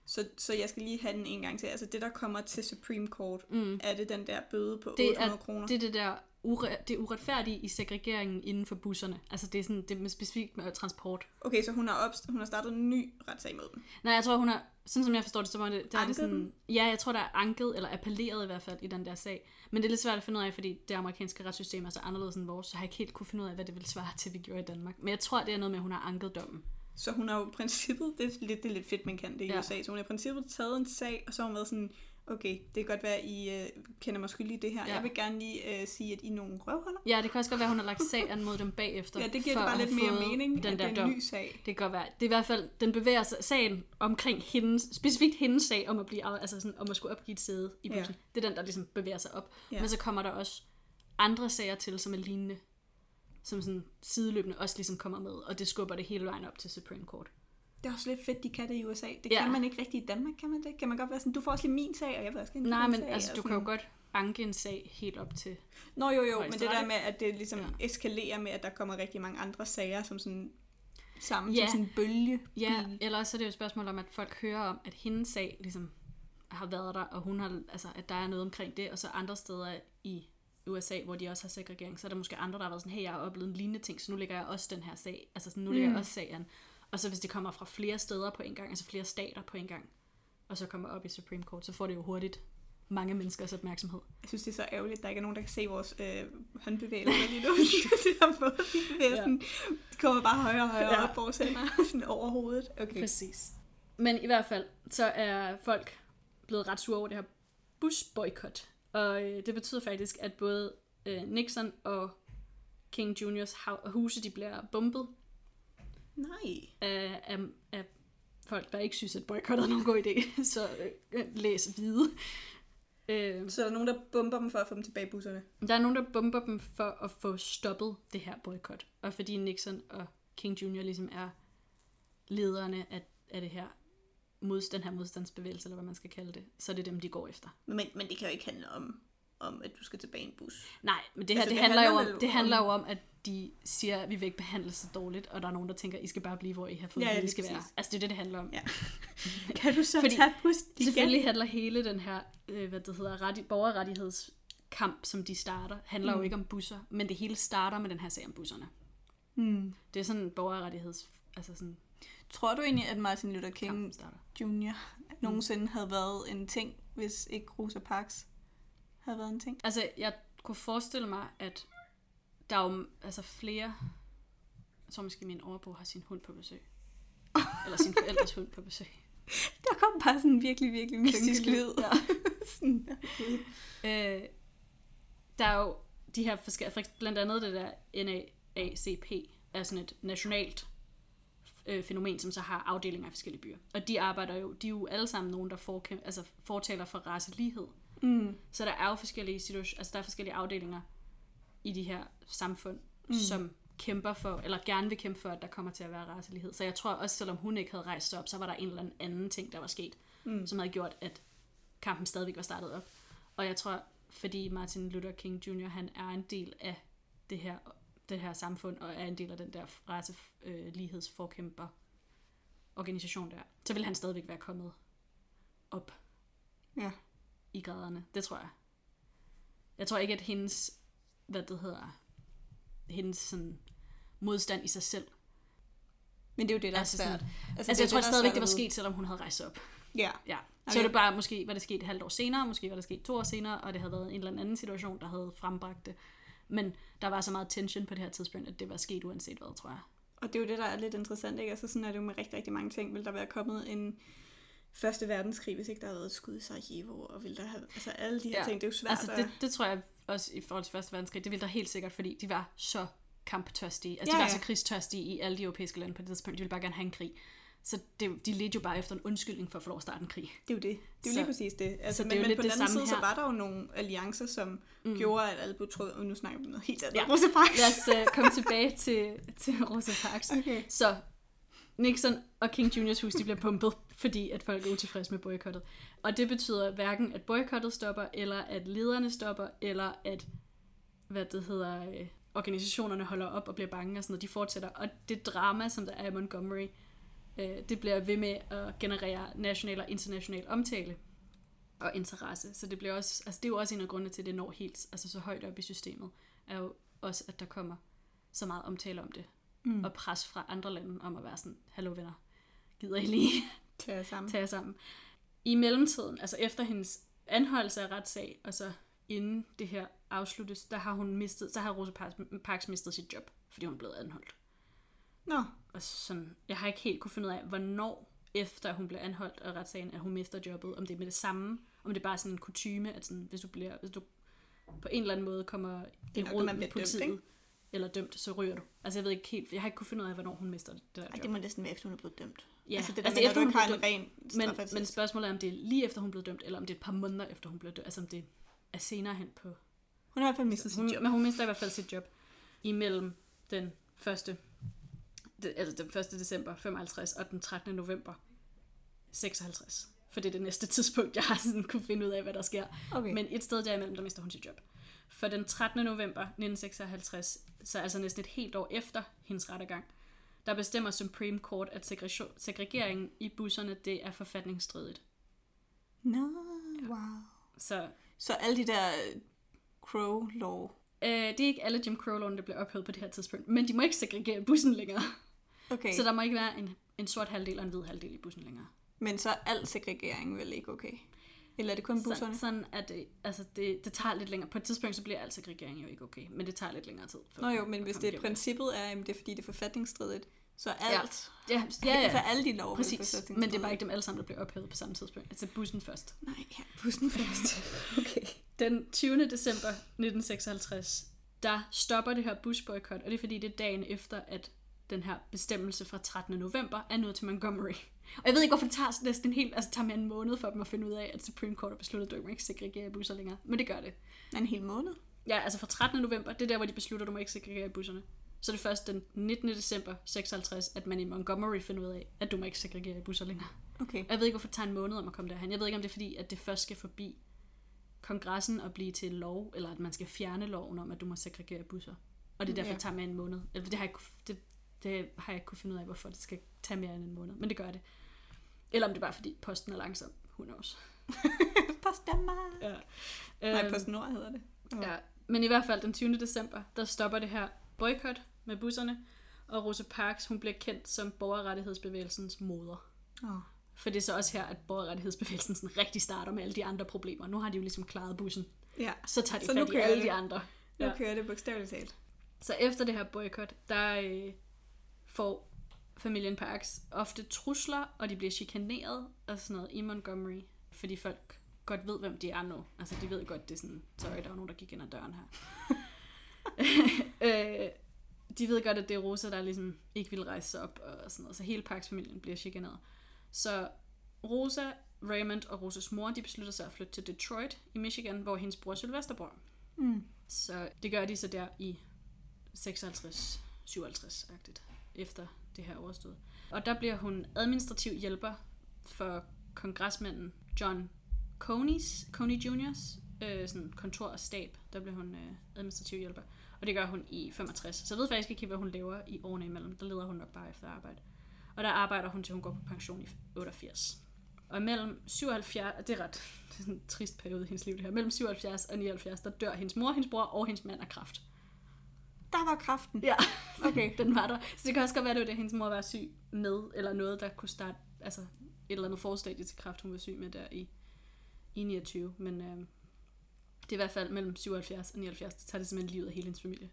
Så, så jeg skal lige have den en gang til. Altså det, der kommer til Supreme Court, Mm. er det den der bøde på Det 800 er kroner? det, er det der ure, det er uretfærdige i segregeringen inden for busserne. Altså det er sådan, det er med specifikt med transport. Okay, så hun har, op, hun har startet en ny retssag mod dem. Nej, jeg tror, hun har, sådan som jeg forstår det, så var det, der er det sådan, den? ja, jeg tror, der er anket, eller appelleret i hvert fald, i den der sag. Men det er lidt svært at finde ud af, fordi det amerikanske retssystem er så anderledes end vores, så har jeg ikke helt kunne finde ud af, hvad det vil svare til, vi gjorde i Danmark. Men jeg tror, det er noget med, at hun har anket dommen. Så hun har jo i princippet, det er lidt, det er lidt fedt, man kan det i Ja. USA, så hun har i princippet taget en sag, og så har hun været sådan, okay, det kan godt være, I øh, kender mig skyldig i det her. Ja. Jeg vil gerne lige øh, sige, at I er nogle røvhuller. Ja, det kan også godt være, at hun har lagt sag an mod dem bagefter. Ja, det giver det bare at lidt mere mening, den at der det er en ny sag. Det kan godt være. Det er i hvert fald, den bevæger sig, sagen omkring hendes, specifikt hendes sag om at blive, af- altså sådan, om at skulle opgive et sæde i Ja. bussen. Det er den, der ligesom bevæger sig op. Ja. Men så kommer der også andre sager til, som er lignende, som sådan sideløbende også ligesom kommer med, og det skubber det hele vejen op til Supreme Court. Det er også lidt fedt, de kan det i USA. Det Ja. kan man ikke rigtig i Danmark, kan man det? Kan man godt være sådan, du får også lige min sag, og jeg vil også gerne Nej, men sag, altså, du sådan. kan jo godt anke en sag helt op til... Nå jo jo, men det der med, at det ligesom Ja. eskalerer med, at der kommer rigtig mange andre sager, som sådan sammen Ja. som sådan en bølge. Ja, eller også er det jo et spørgsmål om, at folk hører om, at hendes sag ligesom har været der, og hun har, altså, at der er noget omkring det, og så andre steder i USA, hvor de også har segregering, så er der måske andre, der har været sådan, hey, jeg har oplevet en lignende ting, så nu lægger jeg også den her sag, altså sådan, nu lægger Mm. jeg også sagen. Og så hvis det kommer fra flere steder på en gang, altså flere stater på en gang, og så kommer op i Supreme Court, så får det jo hurtigt mange menneskers opmærksomhed. Jeg synes, det er så ærgerligt, at der ikke er nogen, der kan se vores øh, håndbevægelser lige nu. det der måde, vi bevæger Ja. sådan, de kommer bare højere og højere Ja. op, vores hænder sådan over hovedet. Okay. Præcis. Men i hvert fald, så er folk blevet ret sure over det her busboykot. Og øh, det betyder faktisk, at både øh, Nixon og King Juniors huse, de bliver bombet Nej. af, af, af folk, der ikke synes, at boykot er nogen god idé. Så øh, læs hvide. Øh, Så er der nogen, der bomber dem for at få dem tilbage i busserne. der er nogen, der bomber dem for at få stoppet det her boykot. Og fordi Nixon og King Jr. ligesom er lederne af, af det her mod, den her modstandsbevægelse, eller hvad man skal kalde det, så er det dem, de går efter. Men, men det kan jo ikke handle om, om at du skal tilbage i en bus. Nej, men det her Altså, det, det handler, jo handler om, vel det handler om- jo om, at de siger, at vi vil ikke behandles så dårligt, og der er nogen, der tænker, I skal bare blive, hvor I har fået Ja, ja, I skal være. præcis. Altså det er det, det handler om. Ja. Kan du så Fordi- tage bussen igen? Selvfølgelig handler hele den her, øh, hvad det hedder, ret, borgerrettighedskamp, som de starter, handler mm. jo ikke om busser, men det hele starter med den her sag om busserne. Hmm. Det er sådan en borgerrettigheds, altså sådan Tror du egentlig, at Martin Luther King. Jr. nogensinde havde været en ting, hvis ikke Rosa Parks havde været en ting? Altså, jeg kunne forestille mig, at der er jo altså flere... Tror måske, min overbo har sin hund på besøg. Eller sin forældres hund på besøg. Der kom bare sådan en virkelig, virkelig mystisk lyd. Ja. Sådan, Øh, der er jo de her forskellige... Blandt andet det der NAACP er sådan et nationalt øh, fænomen, som så har afdelinger i forskellige byer. Og de arbejder jo... De er jo alle sammen nogen, der forkæm, altså fortaler for racelighed. Mm. Så der er jo forskellige situationer, altså der er forskellige afdelinger i de her samfund, mm. som kæmper for, eller gerne vil kæmpe for, at der kommer til at være racelighed. Så jeg tror også, selvom hun ikke havde rejst op, så var der en eller anden ting, der var sket, mm. som havde gjort, at kampen stadigvæk var startet op. Og jeg tror, fordi Martin Luther King Jr., han er en del af det her, det her samfund, og er en del af den der racelighedsforkæmper organisation der, så vil han stadigvæk være kommet op Ja. I graderne. Det tror jeg. Jeg tror ikke, at hendes, hvad det hedder, hendes sådan modstand i sig selv Men det er jo det, der er Altså svært. sådan- Altså, Altså, det er jeg tror det, der er stadigvæk, det var sket, selvom hun havde rejst op. Ja. Ja. Så Okay. okay. det bare, måske var det sket et halvt år senere, måske var det sket to år senere, og det havde været en eller anden situation, der havde frembragt det. Men der var så meget tension på det her tidspunkt, at det var sket uanset hvad, tror jeg. Og det er jo det, der er lidt interessant, ikke? Altså sådan er det jo med rigtig, rigtig mange ting. Vil der være kommet en første verdenskrig, hvis ikke der havde været et skud i Sarajevo, og vil der have, altså alle de her Ja. ting, det er jo svært Altså, at... det, det tror jeg også i forhold til Første Verdenskrig, det ville der helt sikkert, fordi de var så kamptørstige. Altså, Ja, de var ja. så krigstørstige i alle de europæiske lande på det tidspunkt. De ville bare gerne have en krig. Så det, de ledte jo bare efter en undskyldning for at få lov at starte en krig. Det er jo det. Det er jo Så- lige præcis det. Altså, så det men, men på den anden side, så her. var der jo nogle alliancer, som mm. gjorde, at alle blev troet, og nu snakker vi om noget helt andet. Ja. Rosa Parks. Lad os uh, komme tilbage til, til Rosa Parks. Okay. Så Nixon og King Juniors hus de bliver pumpet, fordi at folk er utilfredse med boykottet. Og det betyder hverken, at boykottet stopper, eller at lederne stopper, eller at hvad det hedder, øh, organisationerne holder op og bliver bange og sådan noget. De fortsætter. Og det drama, som der er i Montgomery, øh, det bliver ved med at generere national og international omtale og interesse. Så det bliver også, altså det er jo også en af grundene til, at det når helt altså så højt op i systemet, er jo også, at der kommer så meget omtale om det. Mm. Og pres fra andre lande om at være sådan, hallo venner, gider I lige Tag jer sammen. tage jer sammen. I mellemtiden, altså efter hendes anholdelse af retssag, og så inden det her afsluttes, der har hun mistet, så har Rosa Parks, mistet sit job, fordi hun er blevet anholdt. Nå, Og sådan, jeg har ikke helt kunne finde ud af, hvornår efter hun blev anholdt af retssagen, at hun mister jobbet, om det er med det samme, om det er bare sådan en kutyme, at sådan, hvis du bliver, hvis du på en eller anden måde kommer i råd med dømt, politiet, ikke? eller dømt, så ryger du. Altså jeg ved ikke helt, jeg har ikke kunne finde ud af, hvornår hun mister det der Ej, job. det må næsten være, efter hun er blevet dømt. Ja, altså det der altså med, efter hun ikke har en ren Men, men spørgsmålet er, om det er lige efter hun blev dømt, eller om det er et par måneder efter hun blev dømt. Altså om det er senere hen på... Hun har i hvert fald mistet sit Hun, job. men hun mister i hvert fald sit job imellem den 1. Det, altså den 1. december 55 og den 13. november 56. For det er det næste tidspunkt, jeg har sådan kunne finde ud af, hvad der sker. Okay. Men et sted derimellem, der mister hun sit job. For den 13. november 1956, så altså næsten et helt år efter hendes rettergang, der bestemmer Supreme Court, at segregeringen i busserne, det er forfatningsstridigt. Nå, wow. Så Så alle de der øh, crow-law. øh, det er ikke alle Jim Crow-loven, der bliver ophævet på det her tidspunkt, men de må ikke segregere bussen længere. Okay, Så der må ikke være en, en sort halvdel og en hvid halvdel i bussen længere. men så er al segregering vel ikke okay? Eller er det kun busserne? Så, sådan at det, altså det, det tager lidt længere. På et tidspunkt, så bliver al segregering jo ikke okay, men det tager lidt længere tid. Nå jo, men hvis det er princippet er, at det er fordi, det er forfatningsstridigt, så alt, Ja, ja, ja, ja, så ja. alle de lov præcis. Men det er bare ikke dem alle sammen, der bliver ophævet på samme tidspunkt. Altså bussen først. Nej, ja, bussen først. okay. Den 20. december 1956, der stopper det her busboykot, og det er fordi, det er dagen efter, at den her bestemmelse fra 13. november er nået til Montgomery. Og jeg ved ikke, hvorfor det tager næsten en helt, altså tager mere en måned for dem at finde ud af, at Supreme Court har besluttet, at du ikke segregere busser længere. Men det gør det. En hel måned? Ja, altså fra 13. november, det er der, hvor de beslutter, at du må ikke segregere busserne. Så er det først den 19. december 56, at man i Montgomery finder ud af, at du må ikke segregere busser længere. Okay. Og jeg ved ikke, hvorfor det tager en måned om at komme derhen. Jeg ved ikke, om det er fordi, at det først skal forbi kongressen og blive til lov, eller at man skal fjerne loven om, at du må segregere busser. Og det er derfor, Ja. det tager mere end en måned. Eller det har jeg, det, det har jeg ikke kunne finde ud af, hvorfor det skal tage mere end en måned. Men det gør det. Eller om det er bare fordi posten er langsom. Who knows? Post Danmark. Ja. Nej, Øhm, Post Nord hedder det. Ja, men i hvert fald den 20. december, der stopper det her boykot med busserne, og Rosa Parks, hun bliver kendt som borgerrettighedsbevægelsens moder. Oh. For det er så også her, at borgerrettighedsbevægelsen sådan rigtig starter med alle de andre problemer. Nu har de jo ligesom klaret bussen. Ja, Så tager de Så nu fat i alle det. de andre. nu Ja. kører det bogstaveligt talt. Så efter det her boykot, der øh, får familien Parks ofte trusler, og de bliver chikaneret og sådan noget i Montgomery, fordi folk godt ved, hvem de er nu. Altså, de ved godt, det er sådan, sorry, der var nogen, der gik ind ad døren her. øh, de ved godt, at det er Rosa, der ligesom ikke vil rejse sig op og sådan noget. Så hele Parks-familien bliver chikaneret. Så Rosa, Raymond og Rosas mor, de beslutter sig at flytte til Detroit i Michigan, hvor hendes bror Sylvester bor. Mm. Så det gør de så der i 56-57-agtigt, efter det her overstået. Og der bliver hun administrativ hjælper for kongresmanden John Coney's, Coney Juniors øh, sådan kontor og stab. Der bliver hun øh, administrativ hjælper. Og det gør hun i 65. Så jeg ved faktisk ikke, hvad hun laver i årene imellem. Der leder hun nok bare efter arbejde. Og der arbejder hun til hun går på pension i 88. Og mellem 77, det er ret det er sådan en trist periode i hendes liv det her, mellem 77 og 79, der dør hendes mor, hendes bror og hendes mand af kræft. Der var kraften. Ja, Okay. den var der. Så det kan også godt være, det var det, hendes mor var syg med, eller noget, der kunne starte, altså et eller andet forstadie til kræft, hun var syg med der i, i 29. Men øh, det er i hvert fald mellem 77 og 79, det tager det simpelthen livet af hele hendes familie.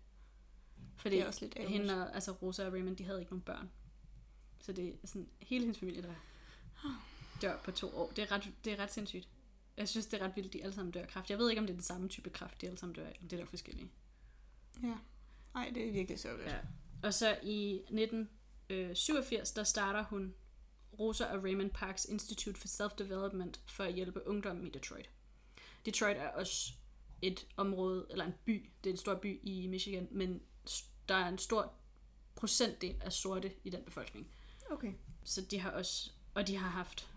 Fordi Det er også lidt ærgerligt. hende og, altså Rosa og Raymond, de havde ikke nogen børn. Så det er sådan hele hendes familie, der dør på to år. Det er ret, det er ret sindssygt. Jeg synes, det er ret vildt, de alle sammen dør af kræft. Jeg ved ikke, om det er den samme type kræft, de alle sammen dør af. Det er der forskellige. Ja. Nej, det er virkelig sørgeligt. Ja. Og så i 1987, der starter hun Rosa og Raymond Parks Institute for Self-Development for at hjælpe ungdommen i Detroit. Detroit er også et område, eller en by, det er en stor by i Michigan, men der er en stor procentdel af sorte i den befolkning. Okay. Så de har også, og de har haft,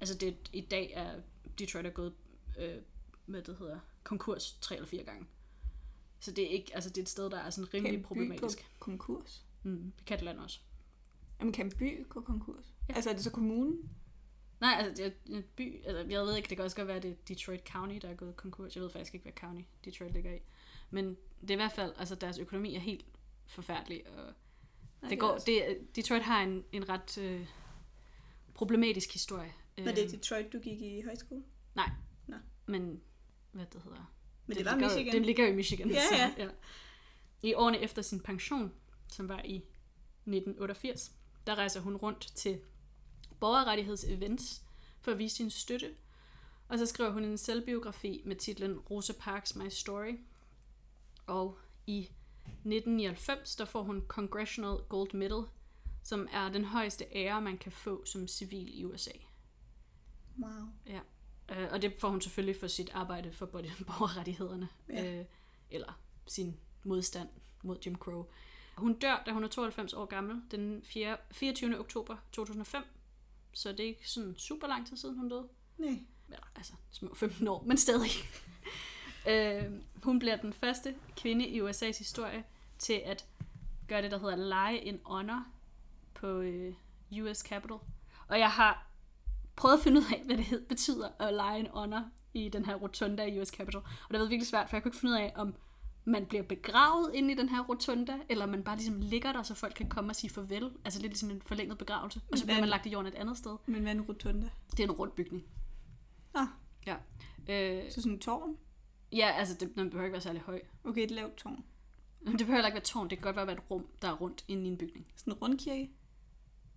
altså det, i dag er Detroit er gået, øh, hvad det hedder, konkurs tre eller fire gange. Så det er ikke, altså det er et sted, der er sådan rimelig Kan problematisk. gå konkurs? Mm, det kan et land også. Jamen, kan en by gå konkurs? Ja. Altså, er det så kommunen? Nej, altså det er en by, altså jeg ved ikke, det kan også godt være, det er Detroit County, der er gået konkurs. Jeg ved faktisk ikke, hvad county Detroit ligger i. Men det er i hvert fald, altså deres økonomi er helt forfærdelig, og Nej, det er går, det, Detroit har en, en ret øh, problematisk historie. Var det Øhm, Detroit, du gik i højskole? Nej. Nå. Men, hvad det hedder? Men det, var ligger, Michigan. Det ligger jo i Michigan. Ja, så, ja. ja. I årene efter sin pension, som var i 1988, der rejser hun rundt til borgerrettighedsevents for at vise sin støtte. Og så skriver hun en selvbiografi med titlen Rosa Parks My Story. Og i 1999, der får hun Congressional Gold Medal, som er den højeste ære, man kan få som civil i USA. Wow. Ja, øh, og det får hun selvfølgelig for sit arbejde for både borgerrettighederne, Ja. øh, eller sin modstand mod Jim Crow. Hun dør, da hun er 92 år gammel, den 4, 24. oktober 2005. Så det er ikke sådan super lang tid siden, hun døde. Nej. Eller, altså, små 15 år, men stadig. øh, hun bliver den første kvinde i USA's historie til at gøre det, der hedder Lie in Honor på øh, US Capitol. Og jeg har prøvet at finde ud af, hvad det hed, betyder at Lie in Honor i den her rotunda i US Capitol. Og det været virkelig svært, for jeg kunne ikke finde ud af, om man bliver begravet inde i den her rotunda, eller man bare ligesom ligger der, så folk kan komme og sige farvel. Altså lidt ligesom en forlænget begravelse. Og så bliver man lagt i jorden et andet sted. Men hvad er en rotunda? Det er en rund bygning. Ah, Ja. Øh, så sådan en tårn? Ja, altså, det, den behøver ikke være særlig høj. Okay, et lavt tårn. Men det behøver heller ikke være tårn, det kan godt være et rum, der er rundt inde i en bygning. Sådan en rundkirke?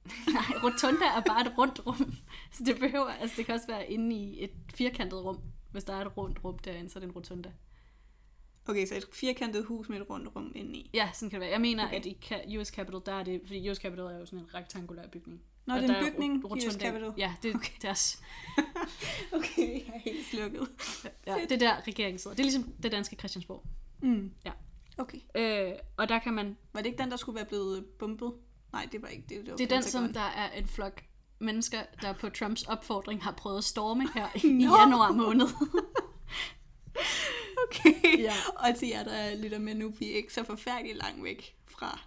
Nej, rotunda er bare et rundt rum. Så det behøver, altså det kan også være inde i et firkantet rum. Hvis der er et rundt rum derinde, så er det en rotunda. Okay, så et firkantet hus med et rundt rum indeni. Ja, sådan kan det være. Jeg mener, Okay. at i Ka- US Capitol, der er det, fordi US Capitol er jo sådan en rektangulær bygning. Nå, Og det er en bygning, ro- US Capitol. Ja, det er Okay. deres. Okay, jeg er helt slukket. Ja, det er der regeringen sidder. Det er ligesom det danske Christiansborg. Mm. Ja. Okay. Øh, og der kan man Var det ikke den, der skulle være blevet bumpet? Nej, det var ikke det. Det, var Det er den, som der er en flok mennesker, der på Trumps opfordring har prøvet at storme her i, januar måned. Okay. Ja. Og til jer, der lytter med nu, vi er ikke så forfærdeligt langt væk fra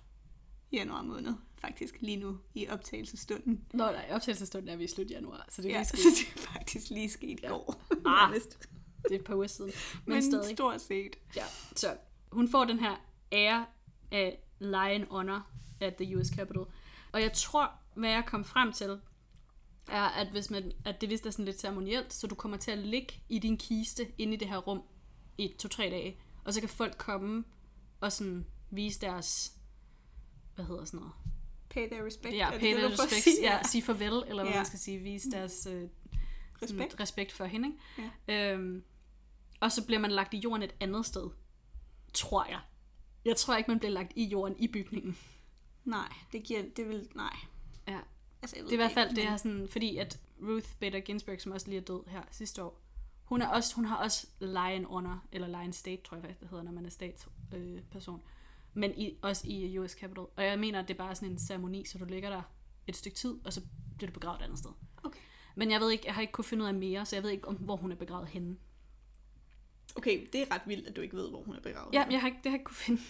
januar måned. Faktisk lige nu i optagelsesstunden. Nå, nej, optagelsesstunden er vi i slut januar, så det er Ja, lige så det er faktisk lige sket i Ja. går. Ah. Det er et par uger siden. Men, Men, Men stadig. stort set. Ja, så hun får den her ære af Lion Honor at the US Capitol. Og jeg tror, hvad jeg kom frem til, er, at, hvis man, at det vist er sådan lidt ceremonielt, så du kommer til at ligge i din kiste inde i det her rum i to-tre dage. Og så kan folk komme og sådan vise deres, hvad hedder sådan noget? Pay their respect. Ja, pay det, their respect, sige? ja, sige farvel, eller hvad Ja. man skal sige, vise deres øh, Respekt. respekt. respekt for hende. Ikke? Ja. Øhm, og så bliver man lagt i jorden et andet sted, tror jeg. Jeg tror ikke, man bliver lagt i jorden i bygningen. Nej, det giver, det vil, nej. Ja. Altså, Det er i hvert fald, det men- er sådan, fordi at Ruth Bader Ginsburg, som også lige er død her sidste år, hun, er også, hun har også lion honor, eller lion state, tror jeg faktisk, det hedder, når man er statsperson. Øh, person. men i, også i US Capitol. Og jeg mener, at det er bare sådan en ceremoni, så du ligger der et stykke tid, og så bliver du begravet et andet sted. Okay. Men jeg ved ikke, jeg har ikke kunnet finde ud af mere, så jeg ved ikke, om, hvor hun er begravet henne. Okay, det er ret vildt, at du ikke ved, hvor hun er begravet. Ja, jeg har ikke, det har jeg ikke kunne finde.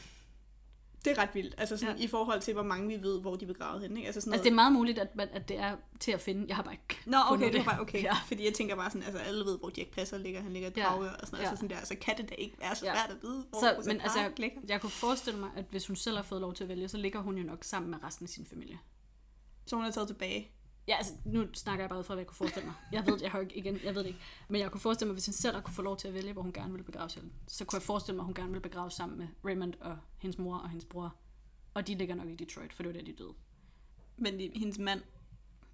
Det Det er ret vildt, altså sådan Ja. ja. i forhold til, hvor mange vi ved, hvor de er begravet henne. Ikke? Altså sådan Altså, det er meget muligt, at, man, at det er til at finde. Jeg har bare ikke Nå, okay, det var bare okay. Ja. Ja. Fordi jeg tænker bare sådan, altså alle ved, hvor Dirk Passer ligger. Han ligger i Ja. Og sådan noget. Ja. Ja. Så sådan der, så kan det da ikke være så Ja. svært at vide, hvor Så, men altså, ligger. jeg kunne forestille mig, at hvis hun selv har fået lov til at vælge, så ligger hun jo nok sammen med resten af sin familie. Så hun er taget tilbage. Ja, altså, nu snakker jeg bare ud fra, hvad jeg kunne forestille mig. Jeg ved, jeg har ikke, igen, jeg ved det ikke. Men jeg kunne forestille mig, hvis hun selv kunne få lov til at vælge, hvor hun gerne ville begraves selv, så kunne jeg forestille mig, at hun gerne ville begraves sammen med Raymond og hendes mor og hendes bror. Og de ligger nok i Detroit, for det var der, de døde. Men de, hendes mand,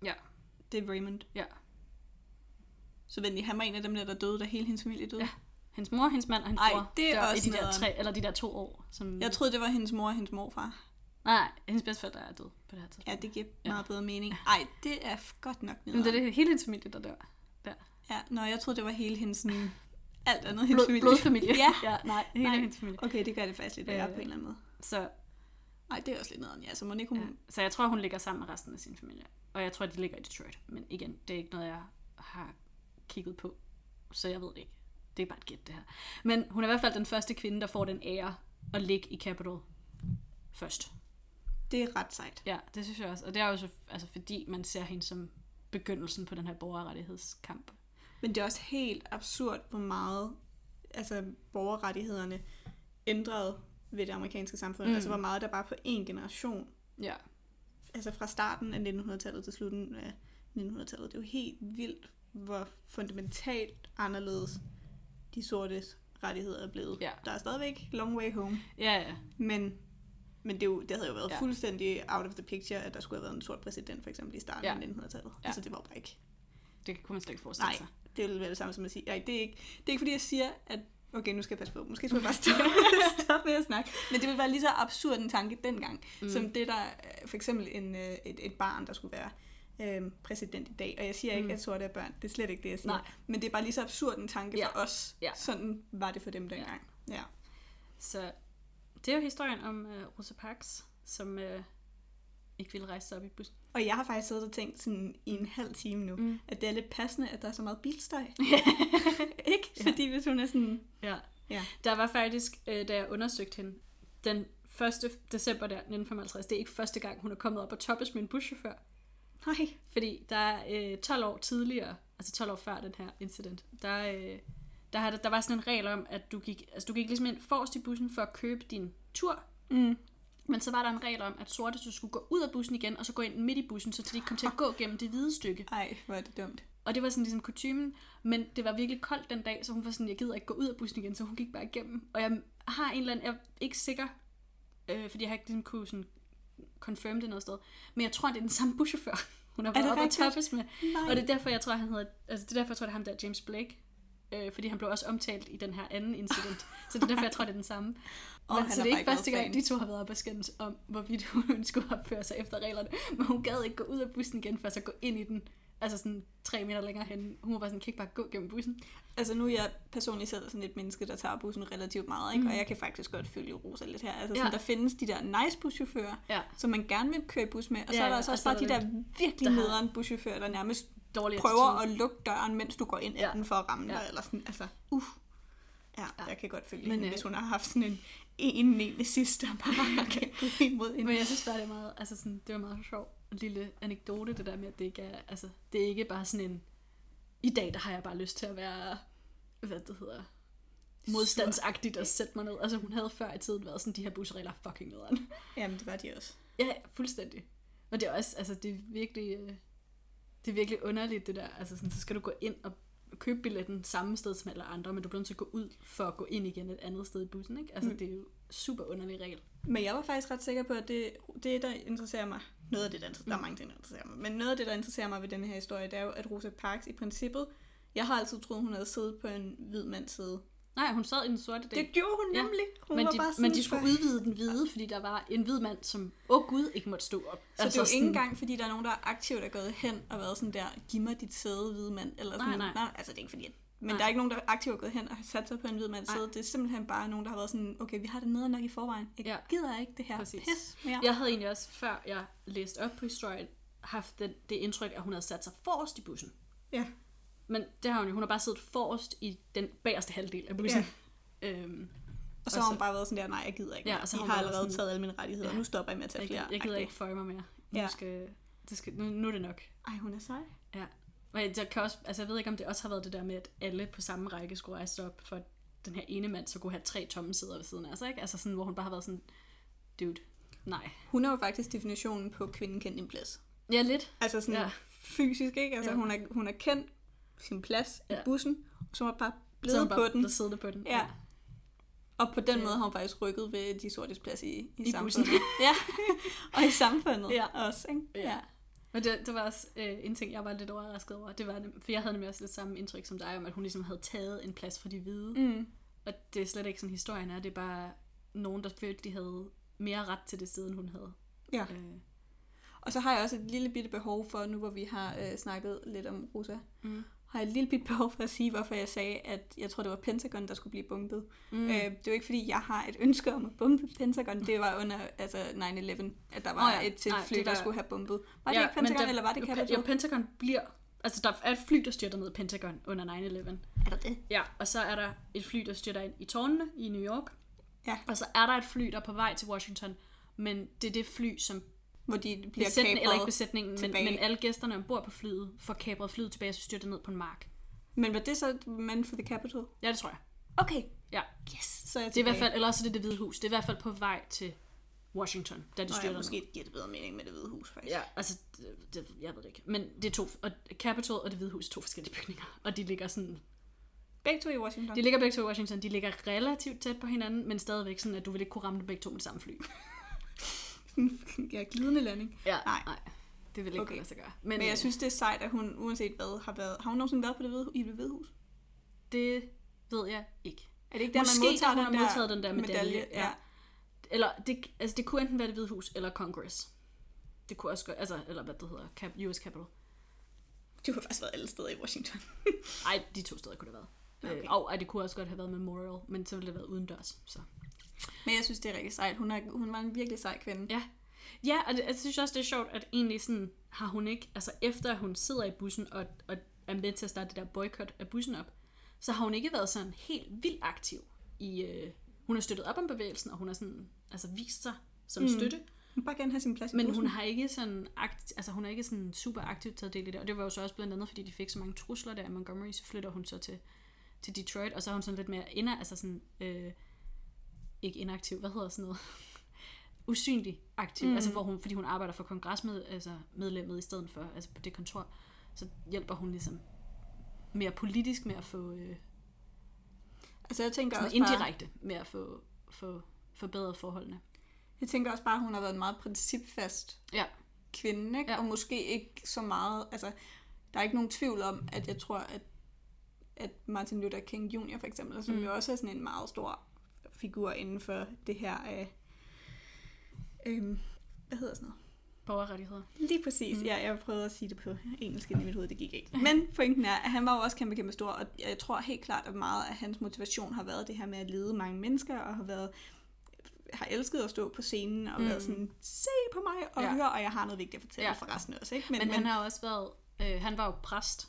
Ja, det er Raymond. ja. Så venlig, han var en af dem der, der døde, da hele hendes familie døde. Ja. Hendes mor, hendes mand og hendes Ej, bror. det er også i de der, tre, eller de der to år. Som... Jeg troede, det var hendes mor og hendes morfar. Nej, hendes bedsteforældre er døde på det her tidspunkt. Ja, det giver Ja. meget bedre mening. Ej, det er godt nok Men nederen. det er det hele hendes familie, der dør. Der. Ja, nå, jeg troede, det var hele hendes sådan, alt andet hendes Blod, familie. blodfamilie. ja. ja, nej, hele Nej. hendes familie. Okay, det gør det faktisk lidt værre Øh. på en eller anden måde. Så, Nej, det er også lidt nederen, ja. Så ikke hun... ja. så jeg tror, hun ligger sammen med resten af sin familie. Og jeg tror, de ligger i Detroit. Men igen, det er ikke noget, jeg har kigget på. Så jeg ved det ikke. Det er bare et gæt, det her. Men hun er i hvert fald den første kvinde, der får den ære at ligge i Capitol først. Det er ret sejt. Ja, det synes jeg også. Og det er jo så, altså, fordi man ser hende som begyndelsen på den her borgerrettighedskamp. Men det er også helt absurd, hvor meget altså, borgerrettighederne ændrede ved det amerikanske samfund. Mm. Mm. Altså hvor meget der bare på en generation, Ja. altså fra starten af 1900-tallet til slutningen af 1900-tallet. Det er jo helt vildt, hvor fundamentalt anderledes de sorte rettigheder er blevet. Ja. Der er stadigvæk long way home, Ja, ja. men, men det, jo, det havde jo været Ja. ja. fuldstændig out of the picture, at der skulle have været en sort præsident for eksempel i starten Ja. af 1900-tallet. Ja. Altså det var bare ikke Det kunne man slet ikke forestille Nej, sig. det vil være det samme som at sige, nej, det er ikke, det er ikke fordi, jeg siger, at okay, nu skal jeg passe på, måske skulle jeg bare stoppe, stoppe med at snakke, men det ville være lige så absurd en tanke dengang, Mm. som det der, øh, for eksempel en, øh, et, et barn, der skulle være øh, præsident i dag, og jeg siger ikke, Mm. at sorte er børn, det er slet ikke det, jeg siger, Nej. men det er bare lige så absurd en tanke Ja. for os, Ja. sådan var det for dem dengang. Ja. Så det er jo historien om uh, Rosa Parks, som uh, ikke ville rejse sig op i bussen. Og jeg har faktisk siddet og tænkt sådan i en halv time nu, mm. at det er lidt passende, at der er så meget bilstøj. ikke? Ja. Fordi hvis hun er sådan, Ja. Ja. Der var faktisk, øh, da jeg undersøgte hende, den 1. december der, 1955, det er ikke første gang, hun er kommet op og toppes med en buschauffør. nej, Fordi der er øh, 12 år tidligere, altså 12 år før den her incident, der, øh, der, har, der var sådan en regel om, at du gik, altså du gik ligesom ind forrest i bussen for at købe din tur, mm. men så var der en regel om, at sorte du skulle gå ud af bussen igen, og så gå ind midt i bussen, så de ikke kom til at gå gennem det hvide stykke. ej, hvor er det dumt. Og det var sådan ligesom kutumen, men det var virkelig koldt den dag, så hun var sådan, jeg gider ikke gå ud af bussen igen, så hun gik bare igennem. Og jeg har en eller anden, jeg er ikke sikker, øh, fordi jeg har ikke ligesom kunne sådan confirm det noget sted, men jeg tror, det er den samme buschauffør, hun har været oppe og toppes med. Nej. Og det er derfor, jeg tror, han hedder, altså det er derfor, jeg tror, det er ham der, James Blake. Øh, fordi han blev også omtalt i den her anden incident. så det er derfor, jeg tror, det er den samme. Åh, Men, så det er ikke første gang, de to har været oppe og skændes om, hvorvidt hun skulle opføre sig efter reglerne. Men hun gad ikke gå ud af bussen igen, for så gå ind i den, altså sådan tre meter længere hen. Hun var bare sådan, kan ikke bare gå gennem bussen. Altså nu er jeg personligt selv sådan et menneske, der tager bussen relativt meget, ikke? Mm. Mm. og jeg kan faktisk godt følge Rosa lidt her. Altså Ja. sådan, der findes de der nice buschauffører, Ja, som man gerne vil køre i bus med, og så Ja, er der ja, altså og også så er bare de der virkelig der har- nederen buschauffører, der nærmest dårlig prøver attitude. at lukke døren, mens du går ind Ja. den for at ramme Ja. dig, eller sådan, altså, uh. Ja, Ja. jeg kan godt følge Men, hende, øh, hvis hun har haft sådan en en ene sidste, der bare kan gå imod hende. Men jeg synes bare, det er meget, altså sådan, det var meget sjov en lille anekdote, det der med, at det ikke er, altså, det er ikke bare sådan en, i dag, der har jeg bare lyst til at være, hvad det hedder, modstandsagtigt og sætte mig ned. Altså hun havde før i tiden været sådan, de her busregler er fucking nederen. Jamen, det var de også. Ja, fuldstændig. Og det er også, altså det er virkelig, øh, det er virkelig underligt det der, altså sådan, så skal du gå ind og købe billetten samme sted som alle andre, men du bliver nødt til at gå ud for at gå ind igen et andet sted i bussen, ikke? Altså Mm. det er jo super underlig regel. Men jeg var faktisk ret sikker på, at det, det der interesserer mig, noget af det, der, interesserer, der er Mm. mange ting, der interesserer mig, men noget af det, der interesserer mig ved denne her historie, det er jo, at Rosa Parks i princippet, jeg har altid troet, hun havde siddet på en hvid mands side. Nej, hun sad i den sorte del. Det gjorde hun Ja, nemlig. Hun men, var de, bare sådan men de skulle for- udvide den hvide, fordi der var en hvid mand, som, åh oh gud, ikke måtte stå op. Så altså det er jo ikke engang, fordi der er nogen, der er aktivt er gået hen og været sådan der, giv mig dit sæde, hvide mand. Eller sådan, Nej, nej. altså det er ikke fordi, at, men Nej. der er ikke nogen, der aktivt er gået hen og har sat sig på en hvid mands Nej. sæde. Det er simpelthen bare nogen, der har været sådan, okay, vi har det nede nok i forvejen. Jeg Ja. gider ikke det her Præcis. pis mere. Jeg havde egentlig også, før jeg læste op på historien, haft det, det indtryk, at hun havde sat sig forrest i bussen. Ja. Men det har hun jo. Hun har bare siddet forrest i den bagerste halvdel af bussen. Ja. Øhm, Og så har hun bare været sådan der, nej, jeg gider ikke. Ja, og så har har allerede sådan- taget alle mine rettigheder, Ja. nu stopper jeg med at tage Jeg, flere. jeg, gider ikke føje mig mere. Nu, Ja. skal, det skal, nu, nu er det nok. Ej, hun er sej. Ja. Og jeg, kan også, altså jeg ved ikke, om det også har været det der med, at alle på samme række skulle rejse op, for den her ene mand så kunne have tre tomme sæder ved siden af sig, ikke? Altså sådan, hvor hun bare har været sådan, dude, nej. Hun er jo faktisk definitionen på kvinden kendt din plads. Ja, lidt. Altså sådan Ja. fysisk, ikke? Altså ja. hun, er, hun er kendt sin plads ja. Ja. i bussen, og så var bare blevet på bare den. blevet på den. Ja. Og på den Det- måde har hun faktisk rykket ved de sortes plads i, i, I samfundet. bussen. ja, og i samfundet Ja. ja. også, ikke? Ja. Men det, det var også øh, en ting, jeg var lidt overrasket over. Det var, for jeg havde nemlig også lidt samme indtryk som dig, om at hun ligesom havde taget en plads for de hvide. Mm. Og det er slet ikke sådan, historien er. Det er bare nogen, der følte, de havde mere ret til det sted, end hun havde. ja. Øh, Og så har jeg også et lille bitte behov for, nu hvor vi har øh, snakket lidt om Rosa, mm. Har jeg et lille bitte behov for at sige, hvorfor jeg sagde, at jeg tror, det var Pentagon, der skulle blive bombet. Mm. Øh, det er jo ikke, fordi jeg har et ønske om at bombe Pentagon. Det var under altså 9-11, at der var oh, ja. ja. et til Nej, fly, det der der- skulle have bombet. Var det Ja, ikke men Pentagon, der- eller var det Capitol? Jo, Pentagon bliver... Altså, der er et fly, der styrter ned Pentagon under 9-11. Er der det? Ja, og så er der et fly, der styrter ind i tårnene i New York. Ja. Og så er der et fly, der er på vej til Washington. Men det er det fly, som Hvor de bliver besætning, eller ikke kapret. besætningen, men, tilbage. men alle gæsterne ombord på flyet får kapret flyet tilbage, og så styrter ned på en mark. Men var det så meant for the Capitol? Ja, det tror jeg. Okay. Ja. Yes. Så er jeg Det er i hvert fald, eller også er det det hvide hus. Det er i hvert fald på vej til Washington, da de styrter ja, ned. måske giver det bedre mening med det hvide hus, faktisk. Ja, altså, det, det, jeg ved det ikke. Men det er to, og Capitol og det hvide hus er to forskellige bygninger. Og de ligger sådan, Begge to i Washington. de ligger begge to i Washington. De ligger relativt tæt på hinanden, men stadigvæk sådan, at du vil ikke kunne ramme dem begge to med det samme fly. Ja, glidende landing. Ja, Nej. nej. Det vil ikke okay. Kunne lade sig gøre. Men, Men jeg synes, det er sejt, at hun uanset hvad har været... Har hun nogensinde været på det hvide, i det hvide hus? det ved jeg ikke. Er det ikke der, Måske man modtager har hun den modtaget den der medalje, Ja. ja. Eller det, altså det kunne enten være det hvide hus eller Congress. Det kunne også gøre, altså, eller hvad det hedder, Cap, US Capitol. Du har faktisk været alle steder i Washington. Ej, de to steder kunne det have været. Okay. Øh, og det kunne også godt have været Memorial, men så ville det have været udendørs. Så. Men jeg synes, det er rigtig sejt. Hun, er, hun var en virkelig sej kvinde. Ja. Ja, og det, jeg synes også, det er sjovt, at egentlig sådan, har hun ikke, altså efter at hun sidder i bussen og, og er med til at starte det der boykot af bussen op, så har hun ikke været sådan helt vildt aktiv i, øh, hun har støttet op om bevægelsen, og hun har sådan, altså vist sig som mm. støtte, Hun vil bare gerne have sin plads i men bussen. hun har ikke sådan, akt, altså hun har ikke sådan super aktivt taget del i det, og det var jo så også blandt andet, fordi de fik så mange trusler der i Montgomery, så flytter hun så til, til Detroit, og så er hun sådan lidt mere inder, altså sådan, øh, ikke inaktiv, hvad hedder sådan noget, usynlig aktiv, mm. altså hvor hun, fordi hun arbejder for kongresmed, altså medlemmet i stedet for, altså på det kontor, så hjælper hun ligesom mere politisk med at få, øh, Altså, jeg tænker også bare, indirekte med at få, få forbedret forholdene. jeg tænker også bare, at hun har været en meget principfast Ja, kvinde, ikke? Ja. Og måske ikke så meget, altså, der er ikke nogen tvivl om, at jeg tror, at, at Martin Luther King Jr. for eksempel, som mm. jo også er sådan en meget stor figur inden for det her, øh, øh, hvad hedder sådan noget? borgerrettigheder. Lige præcis, Mm. ja, jeg prøvede at sige det på engelsk i mit hoved, det gik ikke. Men pointen er, at han var jo også kæmpe, kæmpe stor, og jeg tror helt klart, at meget af hans motivation har været det her med at lede mange mennesker, og har været har elsket at stå på scenen og Mm. været sådan, se på mig og Ja. høre, og jeg har noget vigtigt at fortælle Ja. for resten også. Ikke? Men, men han har også været, øh, han var jo præst,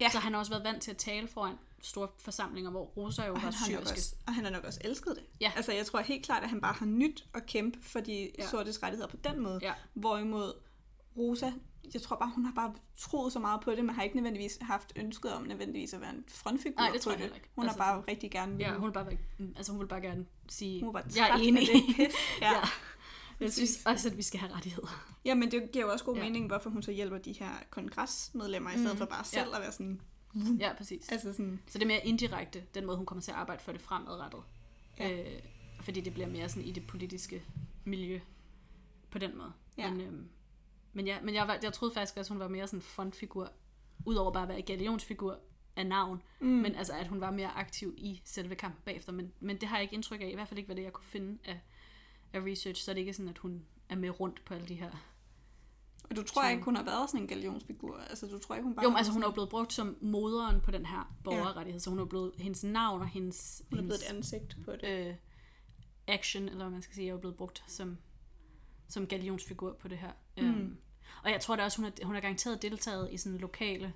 Ja. så han har også været vant til at tale foran store forsamlinger, hvor Rosa jo og var syriske. også, og han har nok også elsket det. Ja. Altså, jeg tror helt klart, at han bare har nyt at kæmpe for de Ja. sortes rettigheder på den måde. Ja. Hvorimod Rosa, jeg tror bare, hun har bare troet så meget på det, men har ikke nødvendigvis haft ønsket om nødvendigvis at være en frontfigur Nej, det på tror jeg det. ikke. Hun Altså, har bare rigtig gerne Ja, hun bare, være- altså hun vil bare gerne sige, hun var jeg er enig. det. Ja. ja. Jeg synes også, at vi skal have rettigheder. ja, men det giver jo også god ja. mening, hvorfor hun så hjælper de her kongresmedlemmer, i stedet Mm, for bare selv ja. at være sådan, Ja, præcis. altså sådan, Så det er mere indirekte, den måde, hun kommer til at arbejde for det fremadrettet. Ja. Øh, fordi det bliver mere sådan i det politiske miljø på den måde. Ja. Men, øhm, men, ja, men jeg, var, jeg troede faktisk også, hun var mere sådan en frontfigur, udover bare at være galionsfigur af navn, mm. men altså at hun var mere aktiv i selve kampen bagefter. Men, men det har jeg ikke indtryk af, i hvert fald ikke, hvad det jeg kunne finde af, af research, så er det ikke sådan, at hun er med rundt på alle de her... og du tror så- ikke, hun har været sådan en galionsfigur? Altså, du tror ikke, hun bare Jo, men altså hun er blevet brugt som moderen på den her borgerrettighed, så hun er blevet, hendes navn og hendes, hun er blevet hendes et ansigt på det. øh, action, eller hvad man skal sige, er jo blevet brugt som, som galionsfigur på det her. Mm. Øhm, og jeg tror da også, hun har, hun har garanteret deltaget i sådan lokale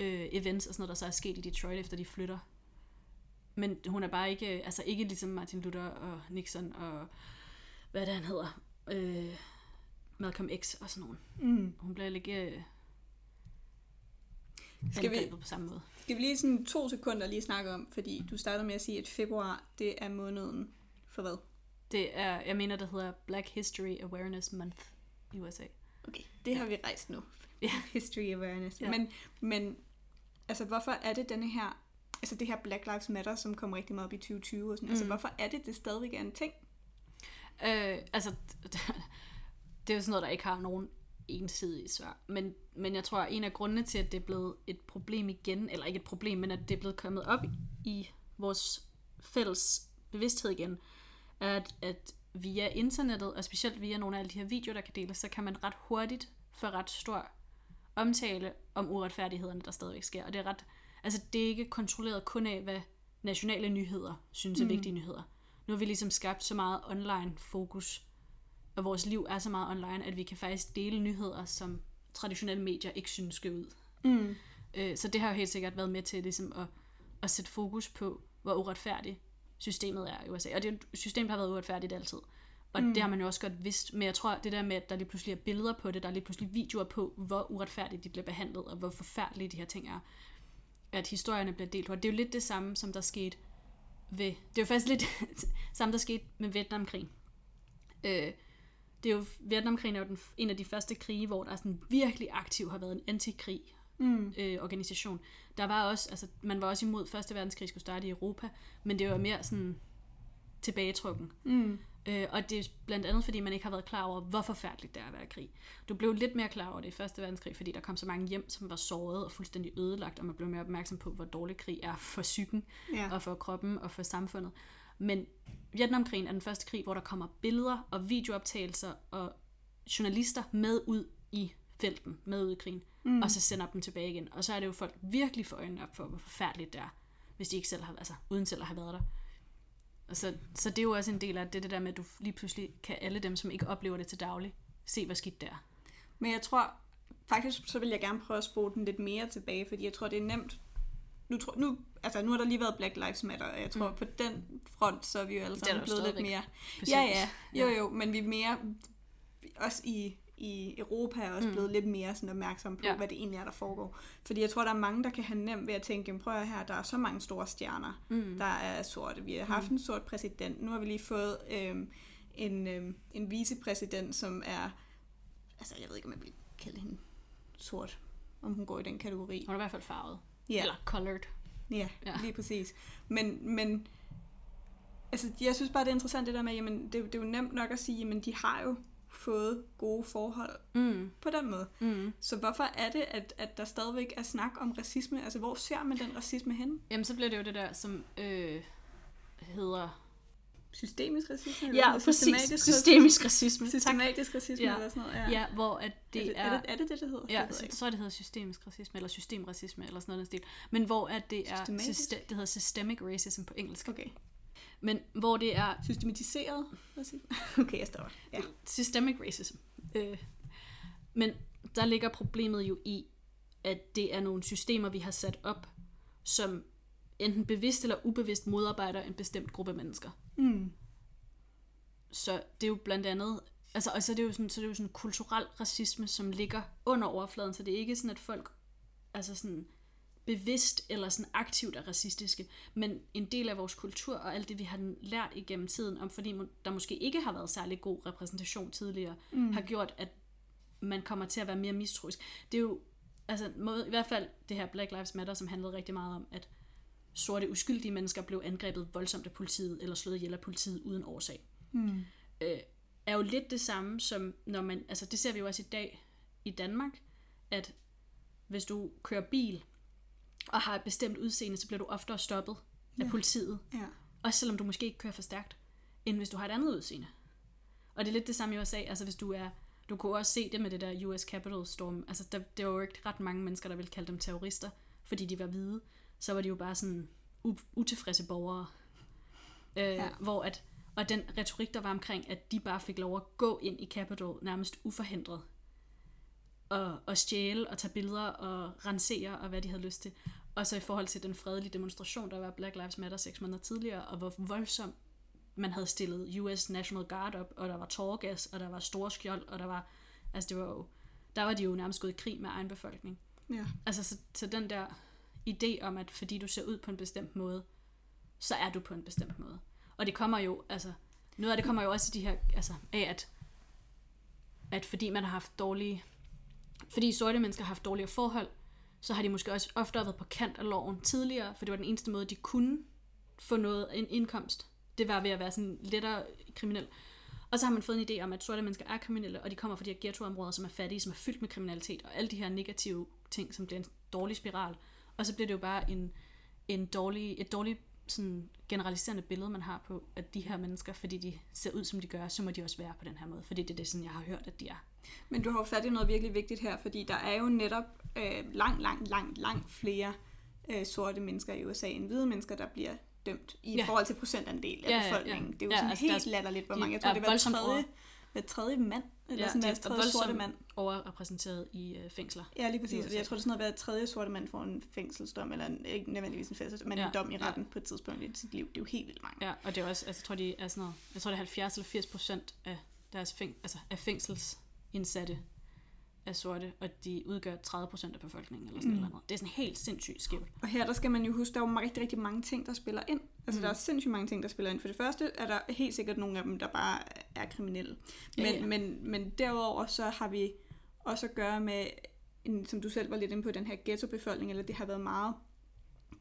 øh, events og sådan noget, der så er sket i Detroit, efter de flytter men hun er bare ikke, altså ikke ligesom Martin Luther og Nixon og hvad det han hedder, øh, Malcolm X og sådan nogen. Mm. Hun bliver ikke øh, Skal vi- på samme måde. Skal vi lige sådan to sekunder lige snakke om, fordi du startede med at sige, at februar, det er måneden for hvad? Det er, jeg mener, det hedder Black History Awareness Month i USA. Okay, det har vi rejst nu. Ja. History awareness. Ja. Ja. Men, men altså, hvorfor er det denne her, altså det her Black Lives Matter, som kom rigtig meget op i 2020 og sådan, mm. altså Mm. hvorfor er det, det stadigvæk er en ting? Øh, altså, det er jo sådan noget, der ikke har nogen ensidige svar. Men, men jeg tror, at en af grundene til, at det er blevet et problem igen, eller ikke et problem, men at det er blevet kommet op i vores fælles bevidsthed igen, er, at, at via internettet, og specielt via nogle af alle de her videoer, der kan deles, så kan man ret hurtigt få ret stor omtale om uretfærdighederne, der stadigvæk sker. Og det er ret, altså det er ikke kontrolleret kun af, hvad nationale nyheder synes er Mm. vigtige nyheder. Nu har vi ligesom skabt så meget online fokus, og vores liv er så meget online, at vi kan faktisk dele nyheder, som traditionelle medier ikke synes skal ud. Mm. Øh, Så det har jo helt sikkert været med til ligesom at, at sætte fokus på, hvor uretfærdigt systemet er i USA. Og det er system, har været uretfærdigt altid. Og Mm. det har man jo også godt vidst. Men jeg tror, det der med, at der lige pludselig er billeder på det, der er lige pludselig videoer på, hvor uretfærdigt de bliver behandlet, og hvor forfærdelige de her ting er. At historierne bliver delt. Og det er jo lidt det samme, som der skete ved... Det er jo faktisk lidt samme, der skete med Vietnamkrigen. Øh, det er jo, Vietnamkrigen er jo den, en af de første krige, hvor der sådan virkelig aktiv har været en antikrig Mm. øh, organisation. Der var også, altså, man var også imod, at Første Verdenskrig skulle starte i Europa, men det var mere sådan tilbagetrukken. Mm. Øh, og det er blandt andet, fordi man ikke har været klar over, hvor forfærdeligt det er at være i krig. Du blev lidt mere klar over det i Første Verdenskrig, fordi der kom så mange hjem, som var såret og fuldstændig ødelagt, og man blev mere opmærksom på, hvor dårlig krig er for psyken, Ja. og for kroppen og for samfundet. Men Vietnamkrigen er den første krig, hvor der kommer billeder og videooptagelser og journalister med ud i felten, med ud i krigen, mm. og så sender dem tilbage igen. Og så er det jo folk virkelig for øjnene op for, hvor forfærdeligt det er, hvis de ikke selv har, altså uden selv at have været der. Og så, så det er jo også en del af det, det der med, at du lige pludselig kan alle dem, som ikke oplever det til daglig, se, hvor skidt det er. Men jeg tror, faktisk så vil jeg gerne prøve at spole den lidt mere tilbage, fordi jeg tror, det er nemt. Nu, tror, nu, altså, nu har der lige været Black Lives Matter, og jeg tror, mm. på den front, så er vi jo alle sammen blevet lidt mere... Præcis. Ja, ja, jo jo, men vi er mere, også i, i Europa er også Mm. blevet lidt mere sådan opmærksom på, Ja. hvad det egentlig er, der foregår. Fordi jeg tror, der er mange, der kan have nemt ved at tænke, "Jamen, prøv her, der er så mange store stjerner, Mm. der er sorte. Vi har haft en sort præsident. Nu har vi lige fået øhm, en, øhm, en vicepræsident, som er, altså jeg ved ikke, om jeg vil kalde hende sort, om hun går i den kategori. Hun er i hvert fald farvet. Ja. Eller colored. Ja, Ja. lige præcis. Men, men altså, jeg synes bare, det er interessant det der med, jamen, det, det er jo nemt nok at sige, jamen, de har jo fået gode forhold Mm. på den måde. Mm. Så hvorfor er det, at, at der stadigvæk er snak om racisme? Altså, hvor ser man den racisme hen? Jamen, så bliver det jo det der, som øh, hedder... Systemisk racisme? eller Ja, præcis. Systematisk Systemisk racisme. Systematisk racisme Ja. eller sådan noget, ja. Ja, hvor at det er, det, er... er, det, er det det, det hedder? Ja, så jeg, det hedder systemisk racisme, eller systemracisme, eller sådan noget stil. Men hvor at det er... Syste, det hedder systemic racism på engelsk. Okay. Men hvor det er Systematiseret racisme? Okay, jeg stopper. Ja. systemic racism. Øh, men der ligger problemet jo i, at det er nogle systemer, vi har sat op, som enten bevidst eller ubevidst modarbejder en bestemt gruppe mennesker. Mm. Så det er jo blandt andet, altså, og så er det jo sådan, så er det jo sådan kulturel racisme, som ligger under overfladen, så det er ikke sådan, at folk altså sådan bevidst eller sådan aktivt er racistiske, men en del af vores kultur og alt det, vi har lært igennem tiden, om fordi der måske ikke har været særlig god repræsentation tidligere, mm. har gjort, at man kommer til at være mere mistroisk. Det er jo, altså måde, i hvert fald det her Black Lives Matter, som handlede rigtig meget om, at sorte uskyldige mennesker blev angrebet voldsomt af politiet, eller slået ihjel af politiet uden årsag Mm. øh, er jo lidt det samme som når man, altså det ser vi jo også i dag i Danmark, at hvis du kører bil og har et bestemt udseende, så bliver du oftere stoppet af Ja. politiet, Ja. også selvom du måske ikke kører for stærkt, end hvis du har et andet udseende. Og det er lidt det samme i USA, altså hvis du er, du kunne også se det med det der US Capitol Storm, altså der, der var jo ikke ret mange mennesker, der ville kalde dem terrorister, fordi de var hvide, så var de jo bare sådan u- utilfredse borgere. Øh, ja. Hvor at, og den retorik, der var omkring, at de bare fik lov at gå ind i Capitol nærmest uforhindret, og, og stjæle og tage billeder og rensere og hvad de havde lyst til. Og så i forhold til den fredelige demonstration, der var Black Lives Matter seks måneder tidligere, og hvor voldsomt man havde stillet US National Guard op, og der var tårgas, og der var store skjold, og der var, altså det var jo, der var de jo nærmest gået i krig med egen befolkning. Ja. Altså så, så den der idé om, at fordi du ser ud på en bestemt måde, så er du på en bestemt måde. Og det kommer jo, altså, noget af det kommer jo også i de her, altså af at, at fordi man har haft dårlige, fordi sorte mennesker har haft dårligere forhold, så har de måske også ofte været på kant af loven tidligere, for det var den eneste måde, de kunne få noget, en indkomst. Det var ved at være sådan lettere kriminel. Og så har man fået en idé om, at sorte mennesker er kriminelle, og de kommer fra de her ghettoområder, som er fattige, som er fyldt med kriminalitet, og alle de her negative ting, som bliver en dårlig spiral. Og så bliver det jo bare en, en dårlig, et dårligt sådan generaliserende billede, man har på, at de her mennesker, fordi de ser ud, som de gør, så må de også være på den her måde. Fordi det er det, sådan, jeg har hørt, at de er. Men du har jo fat i noget virkelig vigtigt her, fordi der er jo netop øh, langt, langt, langt, langt flere øh, sorte mennesker i USA end hvide mennesker, der bliver dømt i Ja. forhold til procentandel af Ja, ja, ja. befolkningen. Det er jo Ja, sådan altså, helt latterligt, hvor de mange. Jeg tror, er det var tredje, hver tredje mand, eller Ja, sådan de der er tredje sorte mand. overrepræsenteret i øh, fængsler. Ja, lige præcis. jeg tror, det er sådan noget, hver tredje sorte mand får en fængselsdom, eller en, ikke nødvendigvis en fængselsdom, men Ja, en dom i ja. retten på et tidspunkt i sit liv. Det er jo helt vildt mange. Ja, og det er også, altså, jeg tror, de er sådan noget, jeg tror, det er 70 eller 80 procent af deres fæng, altså, af fængselsindsatte er sorte, og de udgør 30 procent af befolkningen, eller sådan mm. noget. Det er sådan helt sindssygt skævt. Og her der skal man jo huske, der er jo rigtig, rigtig mange ting, der spiller ind. Altså Mm. der er sindssygt mange ting, der spiller ind. For det første er der helt sikkert nogle af dem, der bare er kriminelle. Ja, Men, ja. men, men derudover så har vi også at gøre med, en, som du selv var lidt inde på, den her ghettobefolkning, eller det har været meget,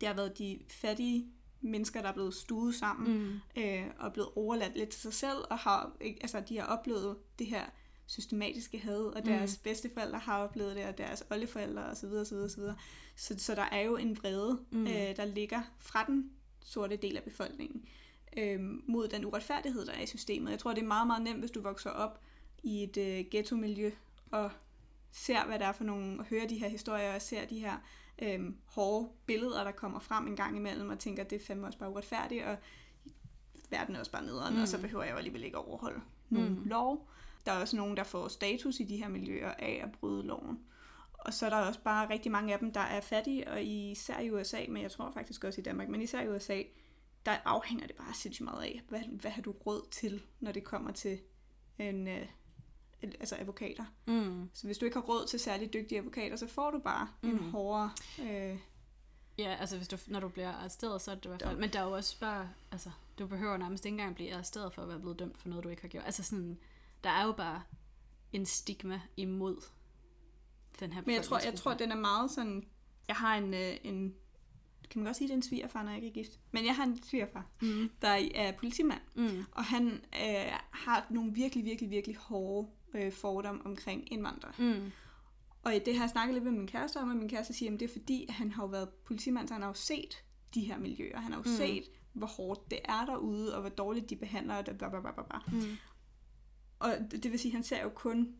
det har været de fattige mennesker, der er blevet stuet sammen, Mm. øh, og er blevet overladt lidt til sig selv, og har, altså, de har oplevet det her systematiske had, og deres mm. bedsteforældre har oplevet det, og deres oldeforældre osv. osv., osv. Så, så der er jo en vrede, mm. Mm. øh, der ligger fra den sorte del af befolkningen øh, mod den uretfærdighed, der er i systemet. Jeg tror, det er meget, meget nemt, hvis du vokser op i et øh, ghetto-miljø og ser, hvad der er for nogle, og hører de her historier, og ser de her øh, hårde billeder, der kommer frem en gang imellem, og tænker, det er fandme også bare uretfærdigt, og verden er også bare nederen, mm. og så behøver jeg jo alligevel ikke overholde nogen mm. lov. Der er også nogen, der får status i de her miljøer af at bryde loven. Og så er der også bare rigtig mange af dem, der er fattige, og især i USA, men jeg tror faktisk også i Danmark, men især i USA, der afhænger det bare sindssygt meget af, hvad, hvad har du råd til, når det kommer til en, øh, altså advokater. Mm. Så hvis du ikke har råd til særligt dygtige advokater, så får du bare mm. en hårdere... Øh, Ja, altså hvis du, når du bliver arresteret, så er det i hvert fald... Men der er jo også bare... Altså, du behøver nærmest ikke engang blive arresteret for at være blevet dømt for noget, du ikke har gjort. Altså sådan... Der er jo bare en stigma imod den her men jeg tror, jeg tror, den er meget sådan... Jeg har en, øh, en... Kan man godt sige, det er en svigerfar, når jeg ikke er gift? Men jeg har en svigerfar, Mm. der er politimand. Mm. Og han øh, har nogle virkelig, virkelig, virkelig hårde øh, fordomme omkring indvandrere. Mm. Og det har jeg snakket lidt med min kæreste om, og min kæreste siger, at det er fordi, at han har jo været politimand, så han har jo set de her miljøer. Han har jo Mm. set, hvor hårdt det er derude, og hvor dårligt de behandler, og bla, bla, bla, bla. Mm. Og det det vil sige, at han ser jo kun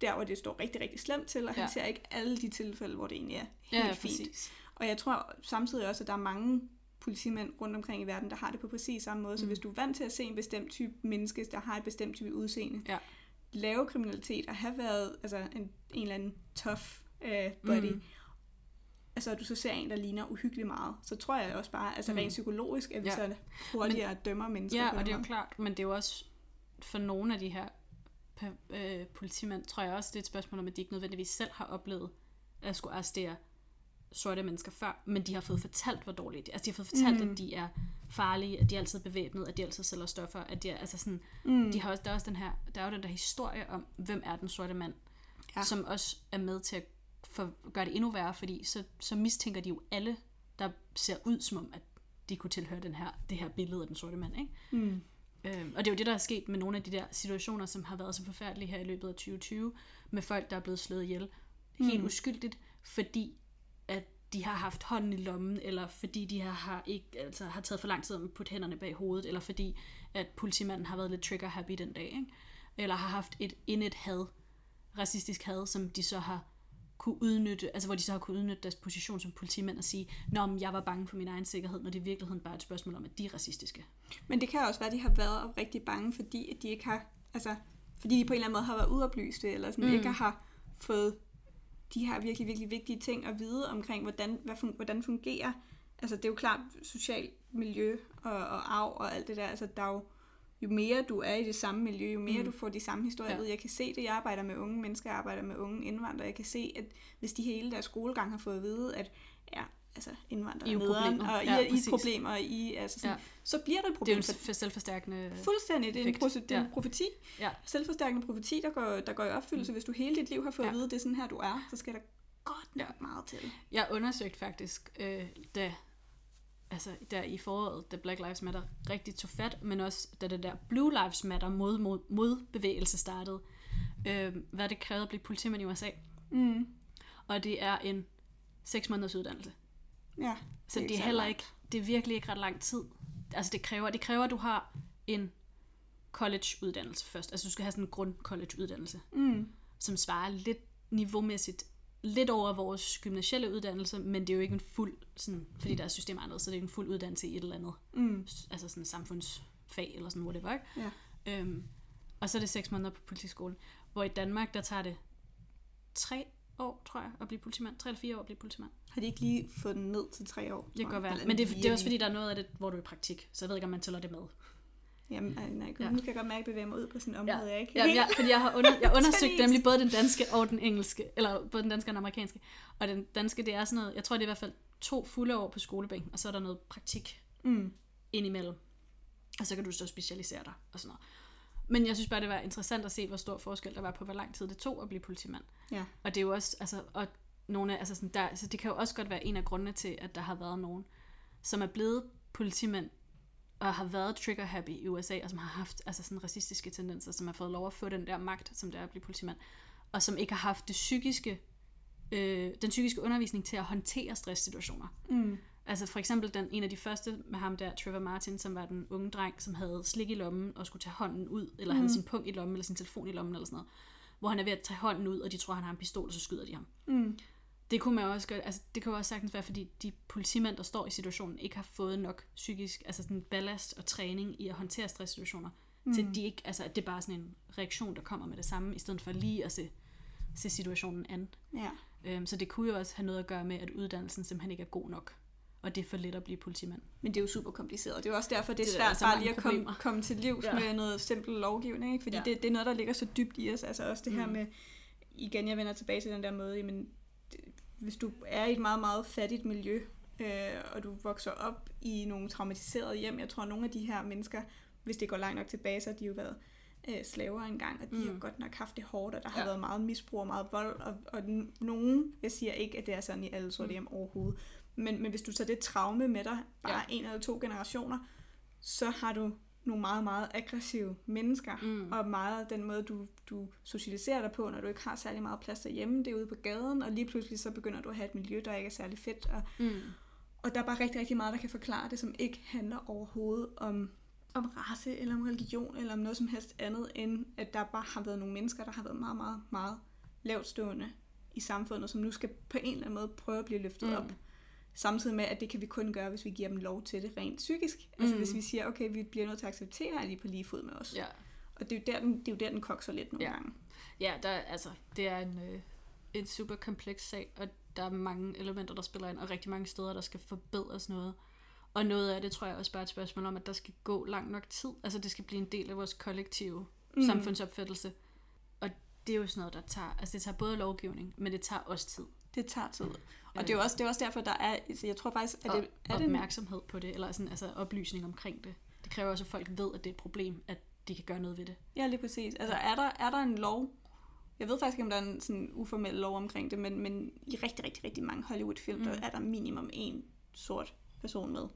der, hvor det står rigtig, rigtig slemt til, og han Ja. ser ikke alle de tilfælde, hvor det egentlig er Ja, helt ja, fint. præcis. Og jeg tror samtidig også, at der er mange politimænd rundt omkring i verden, der har det på præcis samme måde. Så Mm. hvis du er vant til at se en bestemt type menneske, der har et bestemt type udseende, Ja. lave kriminalitet og have været altså, en, en eller anden tough uh, body, Mm. altså at du så ser en, der ligner uhyggelig meget, så tror jeg også bare, altså Mm. rent psykologisk, at vi Ja. så hurtigere men, dømmer mennesker Ja, og det er jo klart, men det er jo også for nogle af de her øh, politimænd, tror jeg også, det er et spørgsmål om, at de ikke nødvendigvis selv har oplevet at skulle arrestere sorte mennesker før, men de har fået fortalt, hvor dårlige de er. Altså, de har fået fortalt, Mm. at de er farlige, at de er altid bevæbnet, at de altid sælger stoffer, at de er, altså sådan, Mm. de har også, der er også den her, der er jo den der historie om, hvem er den sorte mand, ja. som også er med til at for, gøre det endnu værre, fordi så, så mistænker de jo alle, der ser ud som om, at de kunne tilhøre den her, det her billede af den sorte mand, ikke? Mm. Øhm, og det er jo det, der er sket med nogle af de der situationer, som har været så forfærdelige her i løbet af 2020, med folk, der er blevet slået ihjel helt Mm. uskyldigt, fordi at de har haft hånden i lommen, eller fordi de har, har, ikke, altså, har taget for lang tid om at putte hænderne bag hovedet, eller fordi at politimanden har været lidt trigger happy den dag, ikke? eller har haft et indet had, racistisk had, som de så har kunne udnytte, altså hvor de så har kunne udnytte deres position som politimænd og sige, Nå, men jeg var bange for min egen sikkerhed, når det i virkeligheden bare er et spørgsmål om, at de er racistiske. Men det kan også være, at de har været rigtig bange, fordi at de ikke har, altså, fordi de på en eller anden måde har været uoplyste, eller sådan, mm. Mm. ikke har fået de her virkelig, virkelig vigtige ting at vide omkring, hvordan, hvad fun, hvordan fungerer. Altså det er jo klart socialt miljø og, og arv og alt det der. Altså der er jo, jo mere du er i det samme miljø, jo mere mm. du får de samme historier ja. ved. Jeg kan se det, jeg arbejder med unge mennesker, jeg arbejder med unge indvandrere. Jeg kan se, at hvis de hele deres skolegang har fået at vide, at ja, altså indvandrere I er nederen, og I, Ja, ja, I er problemer, og I, altså sådan, Ja. ja. så bliver der et Det er problem. jo for- en selvforstærkende... Fuldstændig, det er en, proce- det er en Ja. profeti. Ja. Selvforstærkende profeti, der går, der går i opfyldelse. Hvis du hele dit liv har fået Ja. at vide, at det er sådan her, du er, så skal der godt nok Ja. meget til. Jeg undersøgte faktisk, øh, da, altså, der i foråret, da Black Lives Matter rigtig tog fat, men også da det der Blue Lives Matter mod, mod, modbevægelse startede, øh, hvad det krævede at blive politimand i USA. Mm. Og det er en 6 måneders uddannelse. Ja, Så det er, heller langt. ikke, det er virkelig ikke ret lang tid. Altså det kræver, det kræver, at du har en college-uddannelse først. Altså du skal have sådan en grund-college-uddannelse, Mm. som svarer lidt niveaumæssigt lidt over vores gymnasielle uddannelse, men det er jo ikke en fuld, sådan, fordi deres system er anderledes, så det er ikke en fuld uddannelse i et eller andet, Mm. altså sådan samfundsfag eller sådan whatever, ikke? Ja. Øhm, og så er det seks måneder på politiskolen, hvor i Danmark, der tager det tre år, tror jeg, at blive politimand. Tre eller fire år at blive politimand. Har de ikke lige fået den ned til tre år? Det kan godt være. Men det, det er også fordi, der er noget af det, hvor du er i praktik, så jeg ved ikke, om man tæller det med. Jamen, nej, Ja. ja. nu kan jeg godt mærke, at jeg bevæger mig ud på sådan et område, jeg ikke Ja, jeg, fordi jeg har under, jeg undersøgt nemlig både den danske og den engelske, eller både den danske og den amerikanske. Og den danske, det er sådan noget, jeg tror det er i hvert fald to fulde år på skolebænken, og så er der noget praktik Mm. indimellem. Og så kan du så specialisere dig og sådan noget. Men jeg synes bare, det var interessant at se, hvor stor forskel der var på, hvor lang tid det tog at blive politimand. Ja. Og det er jo også, altså, og nogle af, altså sådan der, altså det kan jo også godt være en af grundene til, at der har været nogen, som er blevet politimænd, og har været trigger-happy i USA, og som har haft altså sådan racistiske tendenser, som har fået lov at få den der magt, som det er at blive politimand, og som ikke har haft det psykiske, øh, den psykiske undervisning til at håndtere stresssituationer. Mm. Altså for eksempel den, en af de første med ham der, Trevor Martin, som var den unge dreng, som havde slik i lommen og skulle tage hånden ud, eller mm. havde sin punkt i lommen, eller sin telefon i lommen, eller sådan noget. Hvor han er ved at tage hånden ud, og de tror, han har en pistol, og så skyder de ham. Mm. Det kunne man også gøre, altså det kan jo også sagtens være, fordi de politimænd, der står i situationen, ikke har fået nok psykisk, altså sådan ballast og træning i at håndtere stresssituationer, mm. til de ikke, altså at det er bare sådan en reaktion, der kommer med det samme, i stedet for lige at se, se situationen an. Ja. Øhm, så det kunne jo også have noget at gøre med, at uddannelsen simpelthen ikke er god nok, og det er for let at blive politimand. Men det er jo super kompliceret. Det er jo også derfor, det er Det svært bare lige at komme, komme til livs Ja. med noget simpel lovgivning. Ikke? Fordi Ja. det, det er noget, der ligger så dybt i os. Altså også det her Mm. med, igen, jeg vender tilbage til den der måde, jamen, hvis du er i et meget, meget fattigt miljø, øh, og du vokser op i nogle traumatiserede hjem, jeg tror, at nogle af de her mennesker, hvis det går langt nok tilbage, så har de jo været øh, slaver engang, og de mm. har godt nok haft det hårdt, og der har Ja. været meget misbrug og meget vold, og, og nogen, jeg siger ikke, at det er sådan i alle sorte Mm. hjem overhovedet, men, men hvis du tager det traume med dig, bare ja. en eller to generationer, så har du nogle meget, meget aggressive mennesker, Mm. og meget den måde, du, du socialiserer dig på, når du ikke har særlig meget plads derhjemme, det er ude på gaden, og lige pludselig så begynder du at have et miljø, der ikke er særlig fedt, og, Mm. og der er bare rigtig, rigtig meget, der kan forklare det, som ikke handler overhovedet om, om race, eller om religion, eller om noget som helst andet, end at der bare har været nogle mennesker, der har været meget, meget, meget lavtstående i samfundet, som nu skal på en eller anden måde prøve at blive løftet mm. op. Samtidig med, at det kan vi kun gøre, hvis vi giver dem lov til det rent psykisk. Altså Mm. hvis vi siger, okay, vi bliver nødt til at acceptere, at de er på lige fod med os. Ja. Og det er, jo der, den, det er jo der, den kokser lidt nogle Ja. gange. Ja, der, er- altså, det er en, øh, en super kompleks sag, og der er mange elementer, der spiller ind, og rigtig mange steder, der skal forbedres noget. Og noget af det tror jeg også bare er et spørgsmål om, at der skal gå lang nok tid. Altså det skal blive en del af vores kollektive mm. Mm. samfundsopfattelse. Og det er jo sådan noget, der tager, altså det tager både lovgivning, men det tager også tid. Det tager tid. Og det er jo også, det er også derfor, der er, altså jeg tror faktisk, at det, er opmærksomhed på det, eller sådan, altså oplysning omkring det. Det kræver også, at folk ved, at det er et problem, at de kan gøre noget ved det. Ja, lige præcis. Altså er der, er der en lov, jeg ved faktisk ikke, om der er en sådan uformel lov omkring det, men, men i rigtig, rigtig, rigtig mange Hollywood-film, mm. der er der minimum en sort person med,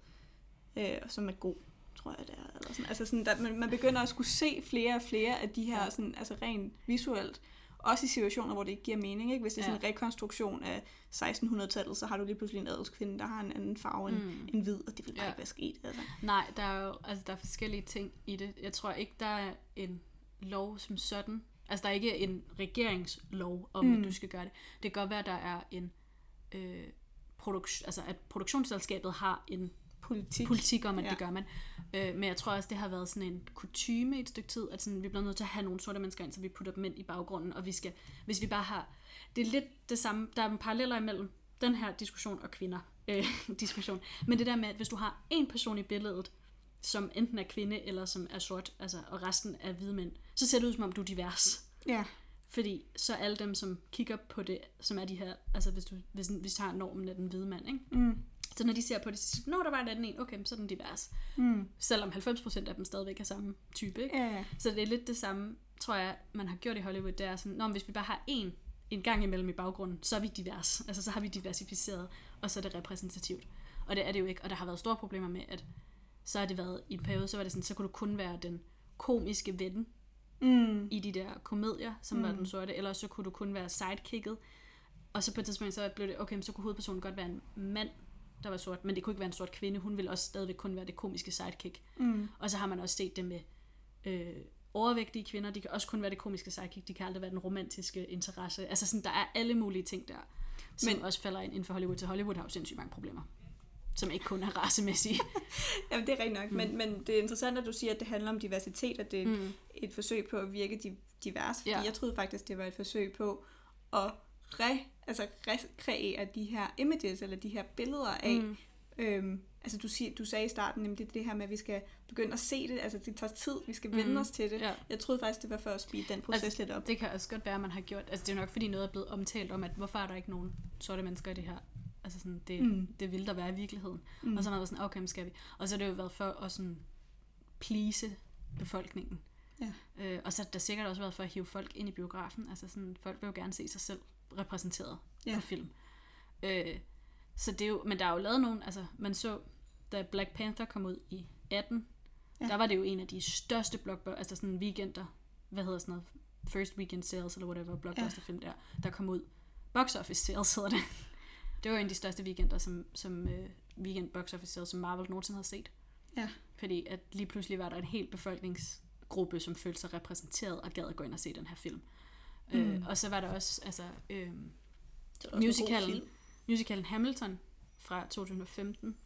øh, som er god, tror jeg det er. Eller sådan. Altså sådan, der, man, man begynder at skulle se flere og flere af de her, Ja. sådan, altså rent visuelt, også i situationer, hvor det ikke giver mening. Ikke? Hvis det er sådan en rekonstruktion af 1600-tallet, så har du lige pludselig en adelskvinde, der har en anden farve end, Mm. mm. end hvid, og det vil bare Ja. ikke være sket. Altså. Nej, der er jo altså, der er forskellige ting i det. Jeg tror ikke, der er en lov som sådan. Altså, der er ikke en regeringslov om, mm. Mm. at du skal gøre det. Det kan godt være, at der er en... Øh, produk- altså, at produktionsselskabet har en politik. politik om, at ja. det gør man. Øh, men jeg tror også, det har været sådan en kutyme i et stykke tid, at sådan, vi bliver nødt til at have nogle sorte mennesker ind, så vi putter dem ind i baggrunden, og vi skal, hvis vi bare har, det er lidt det samme, der er en paralleller imellem den her diskussion og kvinder, øh, diskussion, men det der med, at hvis du har en person i billedet, som enten er kvinde eller som er sort, altså, og resten er hvide mænd, så ser det ud som om, du er divers. Ja. Fordi så alle dem, som kigger på det, som er de her, altså hvis du, hvis, hvis du har normen af den hvide mand, ikke? Mm. Så når de ser på det, så siger de, der var en anden en, okay, så er den divers. Mm. Selvom 90% af dem stadigvæk er samme type, ikke? Ja. Så det er lidt det samme, tror jeg, man har gjort i Hollywood, det er sådan, Nå, hvis vi bare har én en gang imellem i baggrunden, så er vi divers. Altså, så har vi diversificeret, og så er det repræsentativt. Og det er det jo ikke, og der har været store problemer med, at så har det været, i en periode, så var det sådan, så kunne du kun være den komiske ven Mm. i de der komedier, som mm. var den sorte, eller så kunne du kun være sidekicket. Og så på et tidspunkt, så blev det, okay, så kunne hovedpersonen godt være en mand, der var sort, men det kunne ikke være en sort kvinde, hun ville også stadigvæk kun være det komiske sidekick. Mm. Og så har man også set det med øh, overvægtige kvinder, de kan også kun være det komiske sidekick, de kan aldrig være den romantiske interesse. Altså sådan, der er alle mulige ting der, som Men- også falder ind inden for Hollywood, så Hollywood har jo sindssygt mange problemer, som ikke kun er racemæssige. Jamen, det er rigtigt nok, mm. men, men det er interessant, at du siger, at det handler om diversitet, og det er. Mm. et forsøg på at virke di- divers, fordi Ja. jeg troede faktisk, det var et forsøg på at re, altså rekreere de her images, eller de her billeder af, mm. Øhm, altså du, siger, du sagde i starten nemlig det her med, at vi skal begynde at se det, altså det tager tid, vi skal vende Mm. os til det. Ja. Jeg troede faktisk, det var for at speede den proces Altså, lidt op. Det kan også godt være, at man har gjort... Altså, det er nok, fordi noget er blevet omtalt om, at hvorfor er der ikke nogen sorte mennesker i det her? Altså, sådan, det, Mm. det vil der være i virkeligheden. Mm. Og så har man været sådan, okay, skal vi? Og så har det jo været for at sådan please befolkningen. Ja. Øh, og så har der sikkert også været for at hive folk ind i biografen. Altså sådan, folk vil jo gerne se sig selv repræsenteret Ja. ja. på film. Øh, så det er jo, men der er jo lavet nogen, altså man så, da Black Panther kom ud i 18, Ja. ja. der var det jo en af de største blockbuster, altså sådan weekender, hvad hedder sådan noget, first weekend sales eller whatever, blockbuster film der, der kom ud. Box office sales hedder det. Det var en af de største weekender, som, som uh, weekend box office sales, som Marvel nogensinde havde set. Ja. Fordi at lige pludselig var der en hel befolkningsgruppe, som følte sig repræsenteret og gad at gå ind og se den her film. Mm. Øh, og så var der også, altså, øh, Det var musicalen, musicalen Hamilton fra 2015,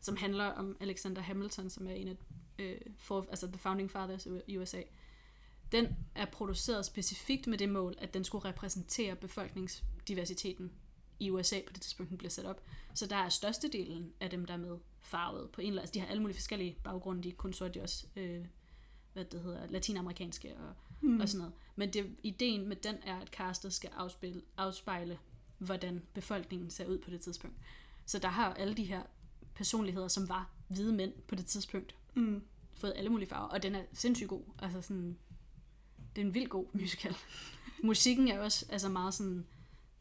som handler om Alexander Hamilton, som er en af øh, for, altså the founding fathers i USA. Den er produceret specifikt med det mål, at den skulle repræsentere befolkningsdiversiteten i USA på det tidspunkt, den bliver sat op. Så der er størstedelen af dem, der er med farvet på en eller anden. Altså, de har alle mulige forskellige baggrunde. De er kun sorte, de også øh, hvad det hedder, latinamerikanske og, mm. og sådan noget. Men det, ideen med den er, at castet skal afspille, afspejle, hvordan befolkningen ser ud på det tidspunkt. Så der har alle de her personligheder, som var hvide mænd på det tidspunkt, Mm. fået alle mulige farver, og den er sindssygt god. Altså sådan, det er en vild god musical. Musikken er også altså meget sådan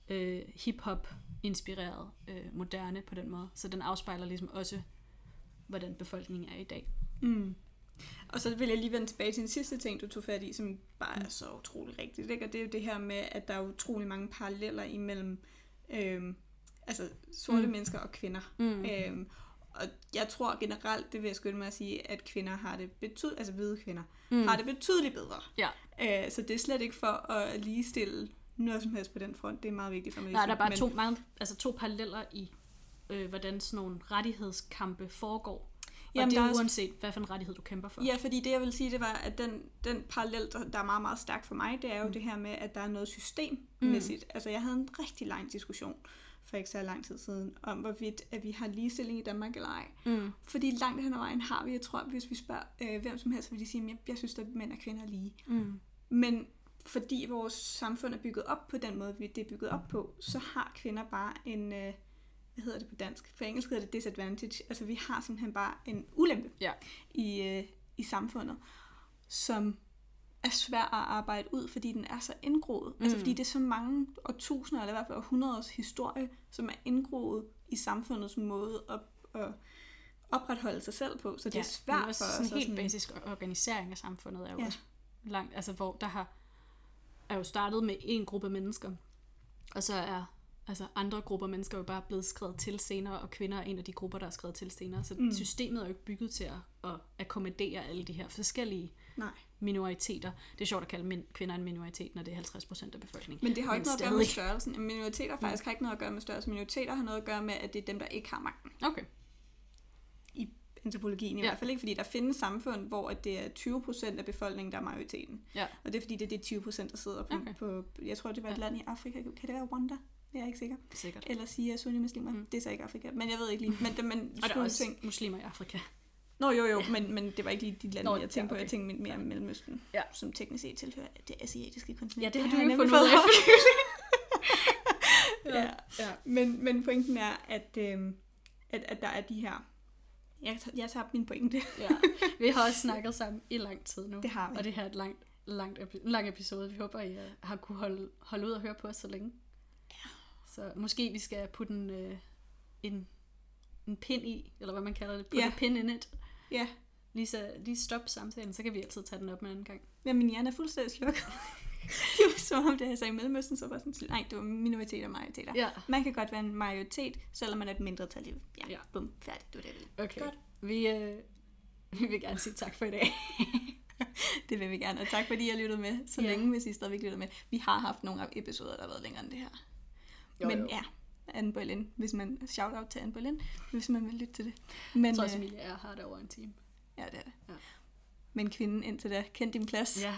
øh, hip-hop inspireret, øh, moderne på den måde. Så den afspejler ligesom også, hvordan befolkningen er i dag. Mm. Og så vil jeg lige vende tilbage til en sidste ting, du tog fat i, som bare er så utrolig rigtigt. Ikke? Og det er jo det her med, at der er utrolig mange paralleller imellem øhm, altså sorte mm. Mm. mennesker og kvinder. Mm. Øhm, og jeg tror generelt, det vil jeg skynde mig at sige, at kvinder har det betydeligt, altså hvide kvinder, mm. har det betydeligt bedre. Ja. Øh, så det er slet ikke for at ligestille noget som helst på den front. Det er meget vigtigt for mig. Nej, der er bare to, meget, altså to paralleller i, øh, hvordan sådan nogle rettighedskampe foregår. Og Jamen, det der er også- uanset, hvad for en rettighed du kæmper for. Ja, fordi det jeg vil sige, det var, at den, den parallel, der, der er meget, meget stærk for mig, det er jo mm. det her med, at der er noget systemmæssigt. Mm. Altså, jeg havde en rigtig lang diskussion for ikke så lang tid siden, om hvorvidt, at vi har ligestilling i Danmark eller ej. Mm. Fordi langt hen ad vejen har vi, jeg tror, hvis vi spørger øh, hvem som helst, vil de sige, at jeg, jeg synes, at mænd og kvinder er lige. Mm. Men fordi vores samfund er bygget op på den måde, vi det er bygget op på, så har kvinder bare en, øh, hvad hedder det på dansk? På engelsk hedder det disadvantage. Altså vi har simpelthen bare en ulempe Ja. i, øh, i samfundet, som er svær at arbejde ud, fordi den er så indgroet. Mm. Altså fordi det er så mange årtusinder, eller i hvert fald århundreders historie, som er indgroet i samfundets måde at, at opretholde sig selv på. Så det ja, er svært også for sådan os. en at helt basisk organisering af samfundet er jo ja. også langt, altså hvor der har er jo startet med en gruppe mennesker, og så er altså andre grupper mennesker jo bare blevet skrevet til senere, og kvinder er en af de grupper, der er skrevet til senere. Så Mm. mm. systemet er jo ikke bygget til at, at akkommodere alle de her forskellige Nej. minoriteter. Det er sjovt at kalde min, kvinder en minoritet, når det er 50 procent af befolkningen. Men det har jo ikke noget at gøre med størrelsen. Minoriteter faktisk har ikke noget at gøre med størrelsen. Minoriteter har noget at gøre med, at det er dem, der ikke har magten. Okay. antropologien i Ja. hvert fald ikke, fordi der findes samfund, hvor at det er 20% af befolkningen, der er majoriteten. Ja. Og det er fordi, det er de 20%, der sidder på, okay. på jeg tror, det var et Ja. land i Afrika. Kan det være Rwanda? Jeg er ikke sikker. Sikkert. Eller sige sunni-muslimer. Mm. Det er så ikke Afrika, men jeg ved ikke lige. Men, det- men Og der er også tænke- muslimer i Afrika. Nå jo jo, men, men det var ikke lige de lande, Nå, jeg tænkte ja, på. Jeg okay. tænkte mere Mellemøsten, Ja. som teknisk set tilhører det asiatiske kontinent. Ja, det har du jo fundet ud af. ja. ja. Men, men pointen er, at, øh, at, at der er de her... Jeg, tager- jeg tager min pointe. ja. Vi har også snakket sammen i lang tid nu. Det har vi. Og det her er et langt, langt lang episode. Vi håber, I øh, har kunne holde, holde ud og høre på os så længe. Ja. Så måske vi skal putte en, øh, en, en pin i, eller hvad man kalder det. Putte Ja. en pin in it. Ja, Lige, så, lige stop samtalen, så kan vi altid tage den op med en anden gang. men min hjerne er fuldstændig slukket. det var som om, det jeg sagde i Mellemøsten, så var sådan, nej, det var minoriteter og majoriteter. Ja. Man kan godt være en majoritet, selvom man er et mindretal. Ja, Ja. ja. bum, færdigt, det var det, ville. Okay. Godt. Vi, øh, vi vil gerne sige tak for i dag. Det vil vi gerne, og tak fordi I har lyttet med så Ja. længe, hvis I stadigvæk lytter med. Vi har haft nogle episoder, der har været længere end det her. Jo, Men jo. ja, Anne Boleyn, hvis man, shout out til Anne Boleyn, hvis man vil lytte til det. Men, Jeg tror også, øh, Emilie er har det over en time. ja, det er det. Ja. Men kvinden indtil da, kend din plads. Ja,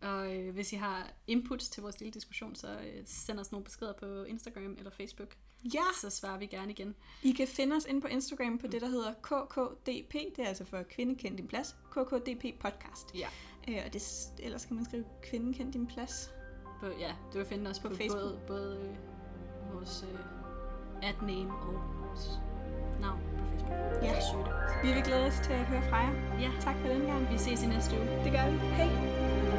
og øh, hvis I har inputs til vores lille diskussion, så øh, send os nogle beskeder på Instagram eller Facebook. ja, Så svarer vi gerne igen. I kan finde os ind på Instagram på det, der hedder KKDP. Det er altså for Kvinde Kend Din Plads. KKDP Podcast. Ja. Øh, og det, ellers kan man skrive Kvinde Kend Din Plads. På, ja, du kan finde os på, På på Facebook. både, både øh, vores øh, ad name og vores navn på Facebook. Ja. Søg det. Vi vil glæde os til at høre fra jer. Ja, Tak for den gang. vi ses i næste uge. Det gør vi. Hej.